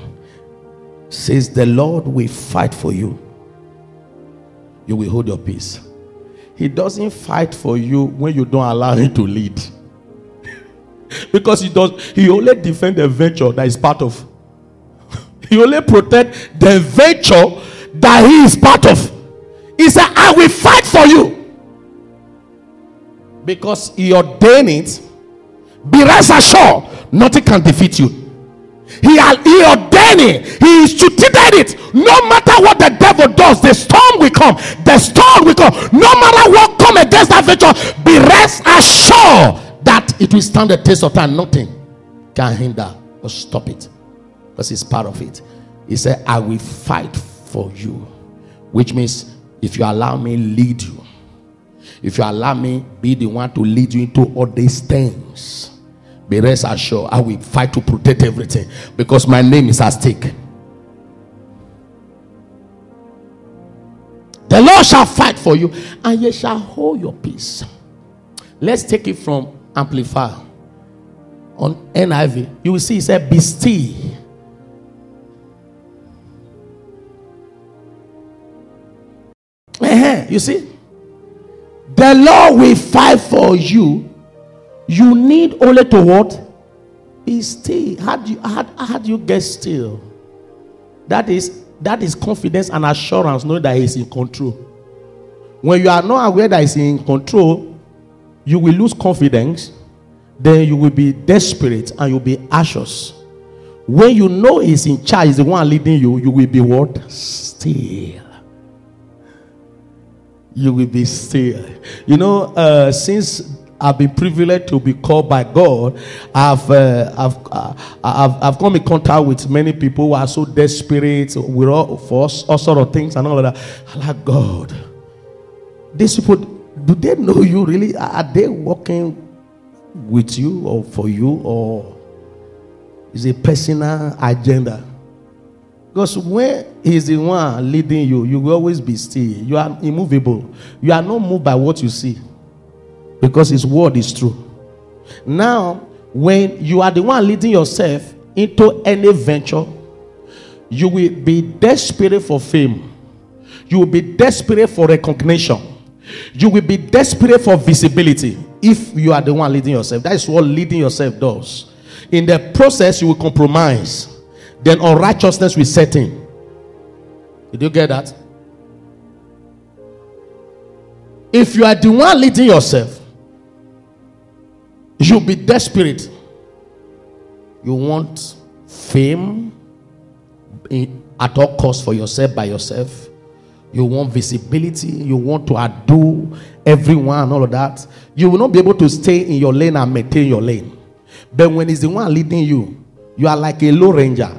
S1: says, The Lord will fight for you. You will hold your peace. He doesn't fight for you when you don't allow Him to lead. because He does, He only defend the venture that is part of. he only protect the venture that He is part of. He said, I will fight for you because he ordained it, be rest assured, nothing can defeat you. He, he ordained it, he instituted it. No matter what the devil does, the storm will come. The storm will come. No matter what come against that venture, be rest assured that it will stand the test of time. Nothing can hinder or stop it because it's part of it. He said, I will fight for you, which means if you allow me lead you if you allow me, be the one to lead you into all these things. Be rest assured, I will fight to protect everything because my name is at stake. The Lord shall fight for you, and ye shall hold your peace. Let's take it from Amplified on NIV. You will see it said, Be still. Uh-huh. You see? The Lord will fight for you. You need only to what? Be still. How do you, how, how do you get still? That is that is confidence and assurance, knowing that He's in control. When you are not aware that He's in control, you will lose confidence. Then you will be desperate and you'll be anxious. When you know he's in charge, he's the one leading you, you will be what? Still. You will be still. You know, uh, since I've been privileged to be called by God. I've, uh, I've, uh, I've, I've come in contact with many people who are so desperate with all, for all, all sort of things and all of that. I like God. These people, do they know you really? Are they working with you or for you or is a personal agenda? Because when he's the one leading you, you will always be still. You are immovable. You are not moved by what you see because his word is true. Now, when you are the one leading yourself into any venture, you will be desperate for fame. You will be desperate for recognition. You will be desperate for visibility if you are the one leading yourself. That is what leading yourself does. In the process, you will compromise. Then unrighteousness will set in. Did you get that? If you are the one leading yourself, You'll be desperate. You want fame at all costs for yourself by yourself. You want visibility. You want to outdo everyone all of that. You will not be able to stay in your lane and maintain your lane. But when it's the one leading you, you are like a low ranger.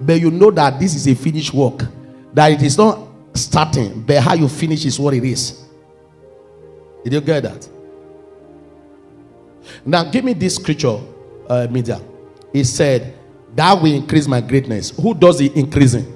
S1: But you know that this is a finished work. That it is not starting, but how you finish is what it is. Did you get that? Now, give me this scripture, uh, media. He said, That will increase my greatness. Who does the increasing?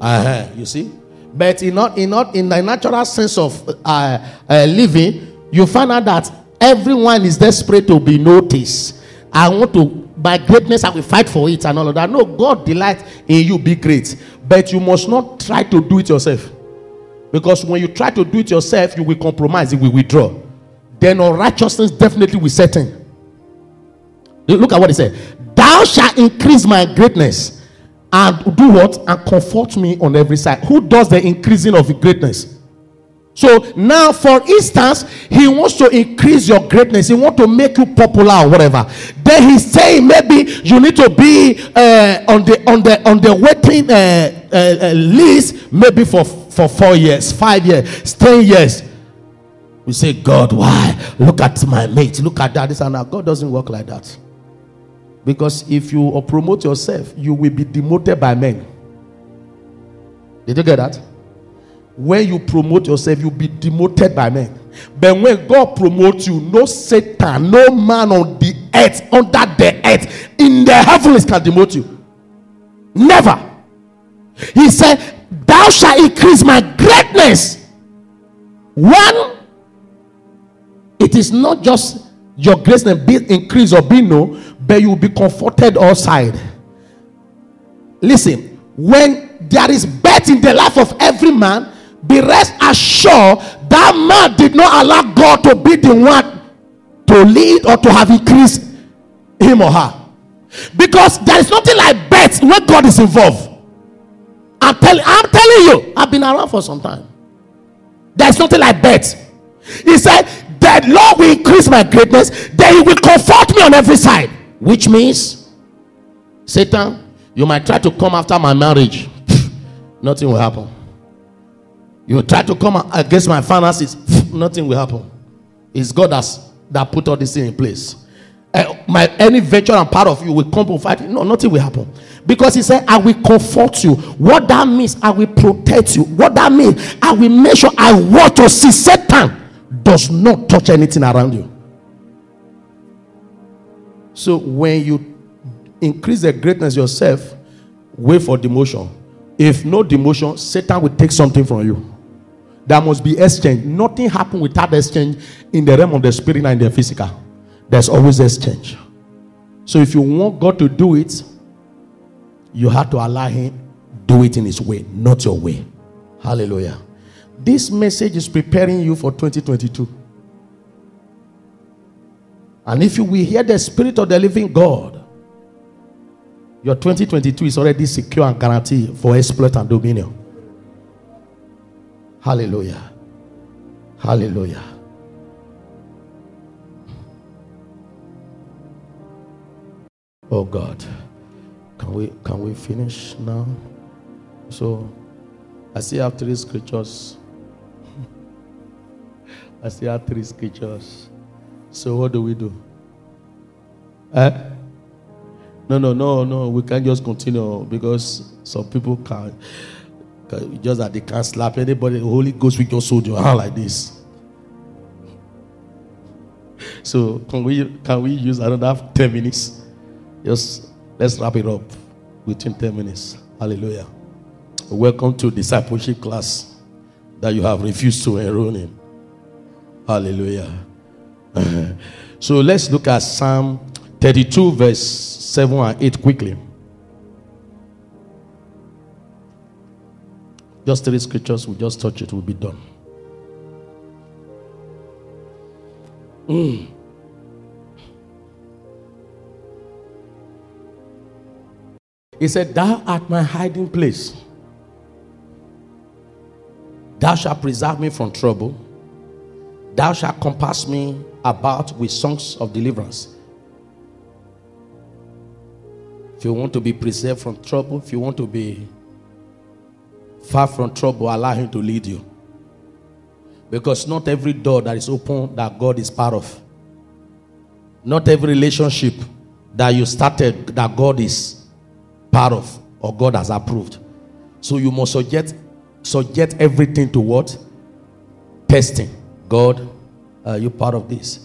S1: Uh-huh, you see? But in not in not in the natural sense of uh, uh, living, you find out that everyone is desperate to be noticed. I want to by greatness I will fight for it and all of that. No, God delights in you be great, but you must not try to do it yourself. Because when you try to do it yourself, you will compromise, you will withdraw then unrighteousness definitely will set in. Look at what he said. Thou shalt increase my greatness and do what? And comfort me on every side. Who does the increasing of greatness? So now, for instance, he wants to increase your greatness. He wants to make you popular or whatever. Then he's saying maybe you need to be uh, on the on the on the waiting uh, uh, uh list maybe for for four years, five years, ten years. We say, God, why? Look at my mate. Look at that. This and that. God doesn't work like that. Because if you promote yourself, you will be demoted by men. Did you get that? When you promote yourself, you'll be demoted by men. But when God promotes you, no Satan, no man on the earth, under the earth, in the heavens can demote you. Never. He said, Thou shalt increase my greatness. One it is not just your greatness be increased or be no, but you will be comforted all side. Listen, when there is birth in the life of every man, be rest assured that man did not allow God to be the one to lead or to have increased him or her. Because there is nothing like birth when God is involved. I'm, tell, I'm telling you, I've been around for some time. There's nothing like birth. He said, that Lord will increase my greatness, then He will comfort me on every side. Which means, Satan, you might try to come after my marriage, nothing will happen. You try to come against my finances, nothing will happen. It's God that's, that put all this thing in place. Uh, my any venture and part of you will come to fight. No, nothing will happen. Because he said, I will comfort you. What that means, I will protect you. What that means, I will make sure I want to see Satan does not touch anything around you. So when you increase the greatness yourself, wait for demotion. If no demotion, Satan will take something from you. There must be exchange. Nothing happen without exchange in the realm of the spirit and the physical. There's always exchange. So if you want God to do it, you have to allow Him do it in His way, not your way. Hallelujah. This message is preparing you for 2022. And if you will hear the Spirit of the living God, your 2022 is already secure and guaranteed for exploit and dominion. Hallelujah. Hallelujah. Oh God. Can we can we finish now? So I see have three scriptures. I still have three scriptures. So what do we do? Eh? No, no, no, no. We can't just continue because some people can, can just that they can't slap anybody. The Holy Ghost will just hold your hand like this. So can we can we use another 10 minutes? Just let's wrap it up within 10 minutes. Hallelujah. Welcome to discipleship class that you have refused to enroll in. Hallelujah. so let's look at Psalm 32, verse 7 and 8 quickly. Just three scriptures, we'll just touch it, we'll be done. Mm. He said, Thou art my hiding place. Thou shalt preserve me from trouble. Thou shalt compass me about with songs of deliverance. If you want to be preserved from trouble, if you want to be far from trouble, allow Him to lead you. Because not every door that is open that God is part of. Not every relationship that you started that God is part of or God has approved. So you must subject, subject everything to what? Testing. God, are you part of this?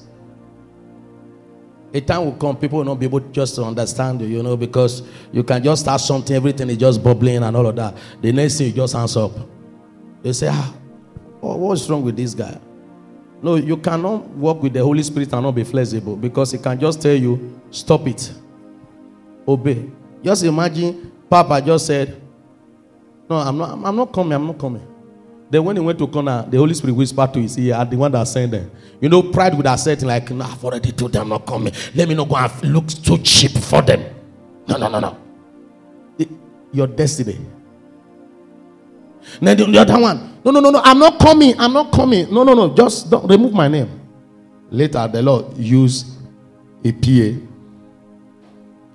S1: A time will come, people will not be able just to understand you, you know, because you can just start something, everything is just bubbling and all of that. The next thing you just answer up. They say, ah, what's wrong with this guy? No, you cannot work with the Holy Spirit and not be flexible because he can just tell you, stop it, obey. Just imagine Papa just said, No, I'm not, I'm not coming, I'm not coming. Then when he went to corner, the Holy Spirit whispered to his ear, at the one that sent them. You know, pride would have said, like, no, I've already told them not coming. Let me not go and look too cheap for them. No, no, no, no. It, your destiny. Then the, the other one, no, no, no, no, I'm not coming. I'm not coming. No, no, no, just don't remove my name. Later, the Lord used a PA.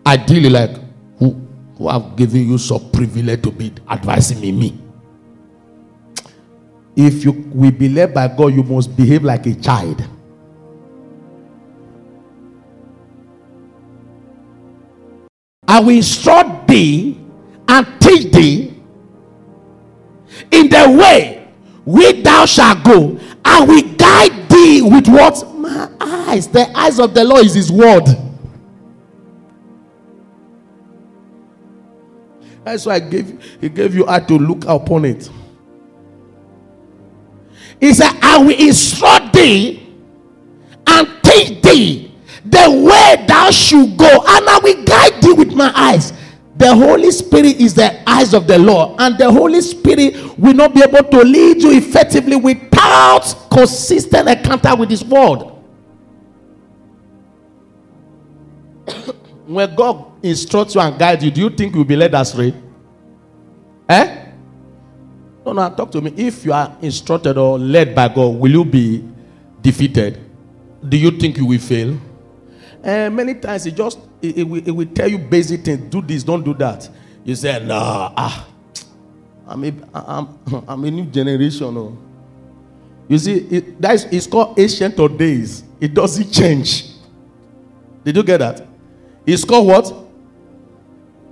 S1: Ideally, like, who, who have given you some privilege to be advising me, me if you will be led by God, you must behave like a child. I will instruct thee and teach thee in the way which thou shalt go. I will guide thee with what? My eyes. The eyes of the Lord is his word. That's why I gave, he gave you eye to look upon it. He said, I will instruct thee and teach thee the way thou should go, and I will guide thee with my eyes. The Holy Spirit is the eyes of the Lord, and the Holy Spirit will not be able to lead you effectively without consistent encounter with His word. when God instructs you and guides you, do you think you'll be led astray? Eh? No, no, talk to me. If you are instructed or led by God, will you be defeated? Do you think you will fail? And uh, many times it just it, it, will, it will tell you basic things. Do this, don't do that. You say, no, ah, I'm a, I'm, I'm a new generation. Oh. You see, it, that is, it's called ancient of days. It doesn't change. Did you get that? It's called what?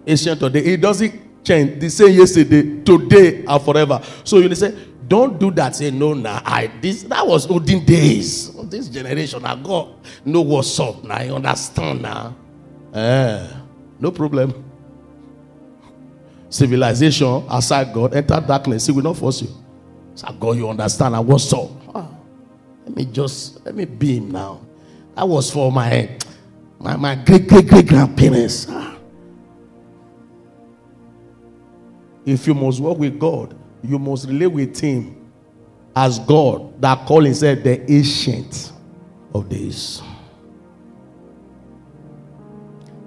S1: Ancient of days. It doesn't change. The same yesterday, today, and forever. So you say, don't do that. Say, no, nah, I this that was olden days. This generation, I got know what's up now. you understand now. Eh, no problem. Civilization outside God, enter darkness. He will not force you. So God, you understand I what's up. Ah, let me just let me be him now. That was for my my, my great great great grandparents. Ah. If you must walk with God, you must relate with Him as God that called Himself the ancient of days.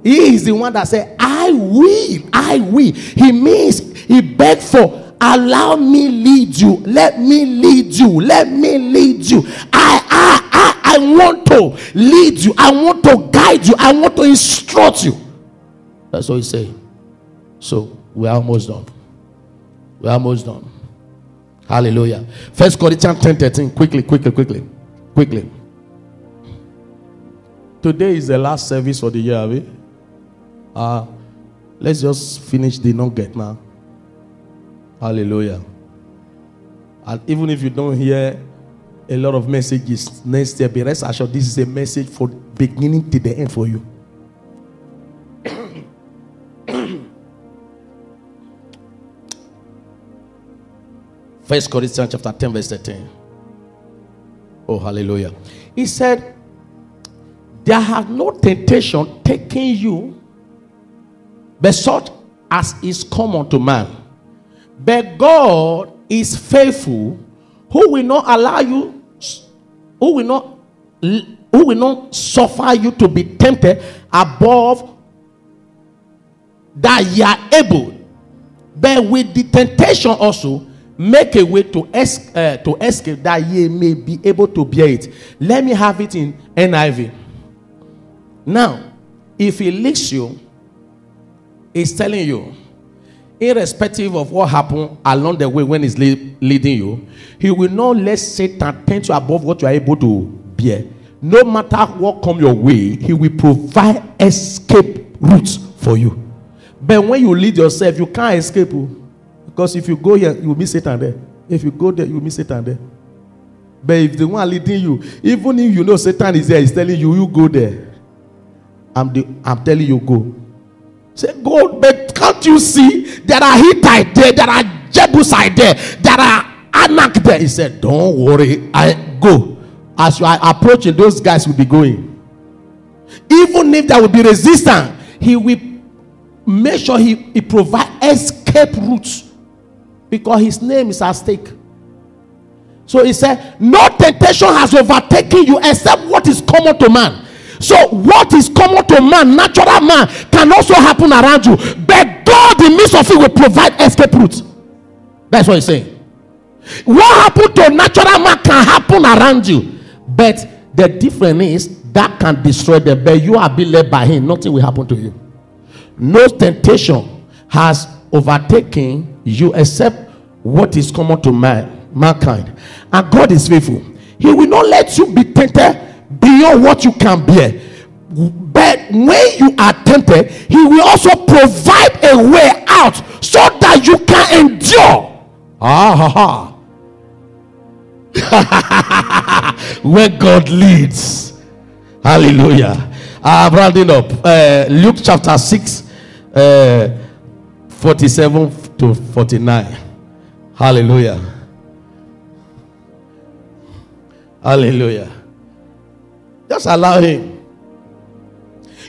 S1: He is the one that said, I will, I will. He means he begged for, allow me lead you. Let me lead you. Let me lead you. I, I, I, I want to lead you. I want to guide you. I want to instruct you. That's what he's saying. So we're almost done. We're almost done. Hallelujah. First Corinthians 10 13. Quickly, quickly, quickly, quickly. Today is the last service for the year, are we? Uh, let's just finish the nugget now. Hallelujah. And even if you don't hear a lot of messages next year, be rest assured this is a message for beginning to the end for you. First Corinthians chapter 10, verse 13. Oh, hallelujah. He said, There has no temptation taking you, but such as is common to man. But God is faithful, who will not allow you, who will not, who will not suffer you to be tempted above that ye are able. But with the temptation also, make a way to, es- uh, to escape that ye may be able to bear it. Let me have it in NIV. Now, if he leads you, he's telling you, irrespective of what happened along the way when he's leading you, he will not let Satan tempt you above what you are able to bear. No matter what come your way, he will provide escape routes for you. But when you lead yourself, you can't escape. Oh. Because if you go here, you will meet Satan there. If you go there, you will meet Satan there. But if the one leading you, even if you know Satan is there, he's telling you, you go there. I'm, the, I'm telling you, go. Say, go, but can't you see there are Hittite there, there are Jebusite there, there are Anak there? He said, Don't worry, I go. As you are approaching, those guys will be going. Even if there will be resistance, he will make sure he, he provide escape routes because his name is at stake. So he said, No temptation has overtaken you except what is common to man. So, what is common to man, natural man, can also happen around you. But God, in the midst of it, will provide escape routes. That's what he's saying. What happened to natural man can happen around you. But the difference is that can destroy them. But you are being led by him, nothing will happen to you. No temptation has overtaken you accept what is common to man, mankind. And God is faithful. He will not let you be tempted beyond what you can bear. But when you are tempted, He will also provide a way out so that you can endure. Ah, ha, ha. Where God leads. Hallelujah. I'm rounding up. Uh, Luke chapter 6, uh, 47 to 49. Hallelujah. Hallelujah. Just allow him.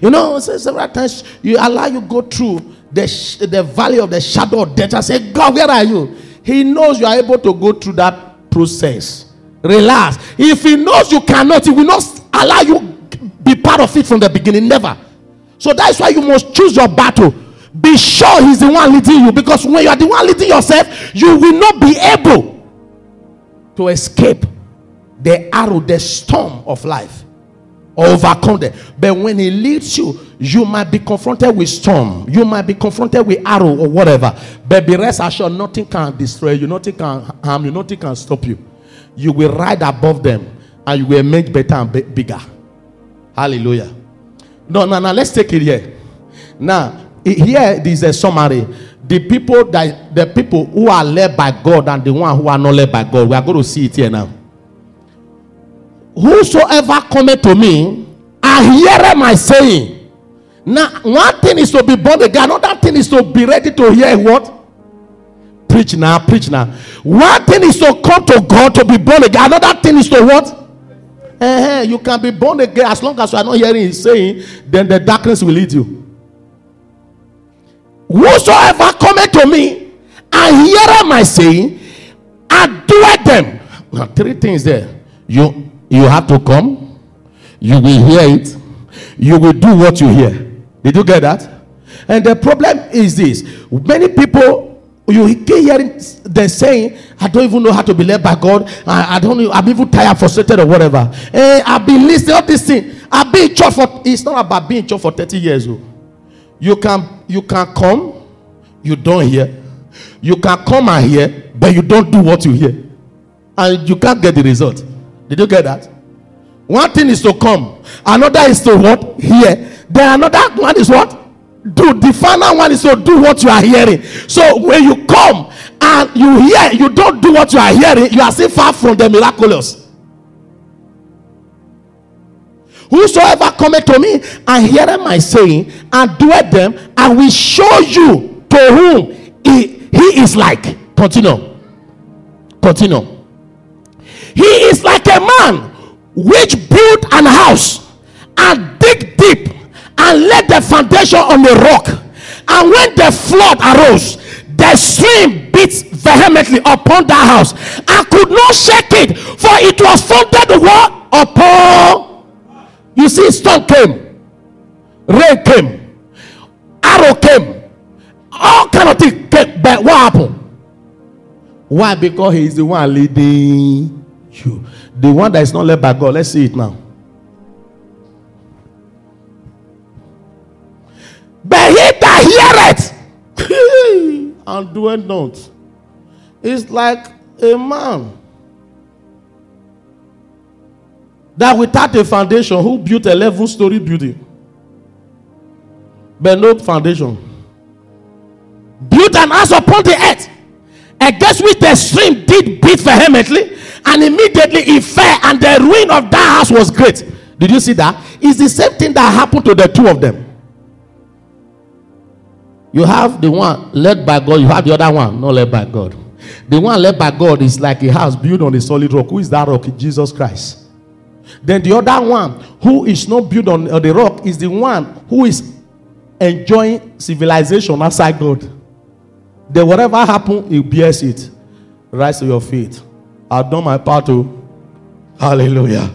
S1: You know, several times you allow you go through the, the valley of the shadow of death. I say, God, where are you? He knows you are able to go through that process. Relax. If he knows you cannot, he will not allow you be part of it from the beginning. Never. So that's why you must choose your battle. Be sure he's the one leading you because when you are the one leading yourself, you will not be able to escape the arrow, the storm of life overcome them. But when he leads you, you might be confronted with storm, you might be confronted with arrow or whatever. But be rest assured, nothing can destroy you, nothing can harm you, nothing can stop you. You will ride above them and you will make better and bigger. Hallelujah. No, no, no, let's take it here. Now, here is a summary. The people that the people who are led by God and the one who are not led by God. We are going to see it here now whosoever cometh to me and heareth my saying. Now, one thing is to be born again, another thing is to be ready to hear what? Preach now, preach now. One thing is to come to God to be born again, another thing is to what? Uh-huh. You can be born again as long as you are not hearing his saying, then the darkness will lead you. Whosoever cometh to me and heareth my saying and doeth them. Now, three things there. You you have to come, you will hear it, you will do what you hear. Did you get that? And the problem is this many people you keep hearing them saying, I don't even know how to be led by God. I, I don't know, I'm even tired, frustrated, or whatever. Eh, I've been listening all this thing. I've been in church for it's not about being in church for 30 years. Oh. You can you can come, you don't hear. You can come and hear, but you don't do what you hear. And you can't get the result. Did you get that? One thing is to come, another is to what? Hear. Then another one is what? Do. The final one is to do what you are hearing. So when you come and you hear, you don't do what you are hearing, you are still far from the miraculous. Whosoever cometh to me and heareth my saying and doeth them, I will show you to whom he, he is like. Continue. Continue. He is like a man which built an house and dig deep and laid the foundation on the rock. And when the flood arose, the stream beat vehemently upon that house and could not shake it, for it was founded what upon you see, storm came, rain came, arrow came, all kind of things came. But what happened? Why? Because he is the one leading you. The one that is not led by God. Let's see it now. But he that heareth and doeth not is like a man that without a foundation, who built a 11 story building, but no foundation, built an house upon the earth, against which the stream did beat vehemently, and immediately it fell, and the ruin of that house was great. Did you see that? It's the same thing that happened to the two of them. You have the one led by God, you have the other one not led by God. The one led by God is like a house built on a solid rock. Who is that rock? Jesus Christ. Then the other one, who is not built on, the rock, is the one who is enjoying civilization outside God. Then whatever happen, he bears it. Rise to your feet. I've done my part to. Oh. Hallelujah.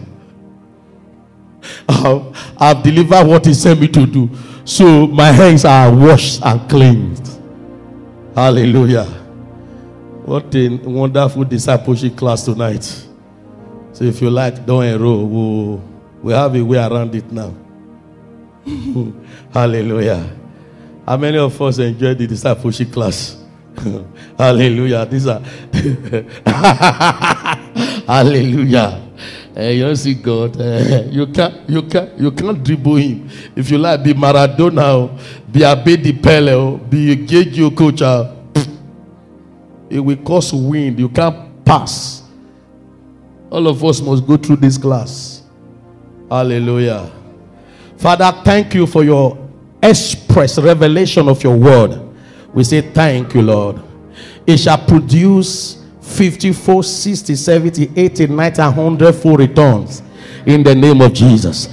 S1: I've, I've delivered what he sent me to do. So my hands are washed and cleansed. Hallelujah. What a wonderful discipleship class tonight. So if you like, don't enroll. We'll, we have a way around it now. Hallelujah. How many of us enjoyed the discipleship class? Hallelujah. These are Hallelujah. Uh, you don't see God. Uh, you can't you can't you can't dribble him. If you like, be Maradona, be Abedi Pele, be Jay-Jay Okocha. It will cause wind. You can't pass. All of us must go through this class. Hallelujah. Father, thank you for your express revelation of your word. We say thank you, Lord. It shall produce 54, 60, 70, 80, 90, 100 full returns in the name of Jesus.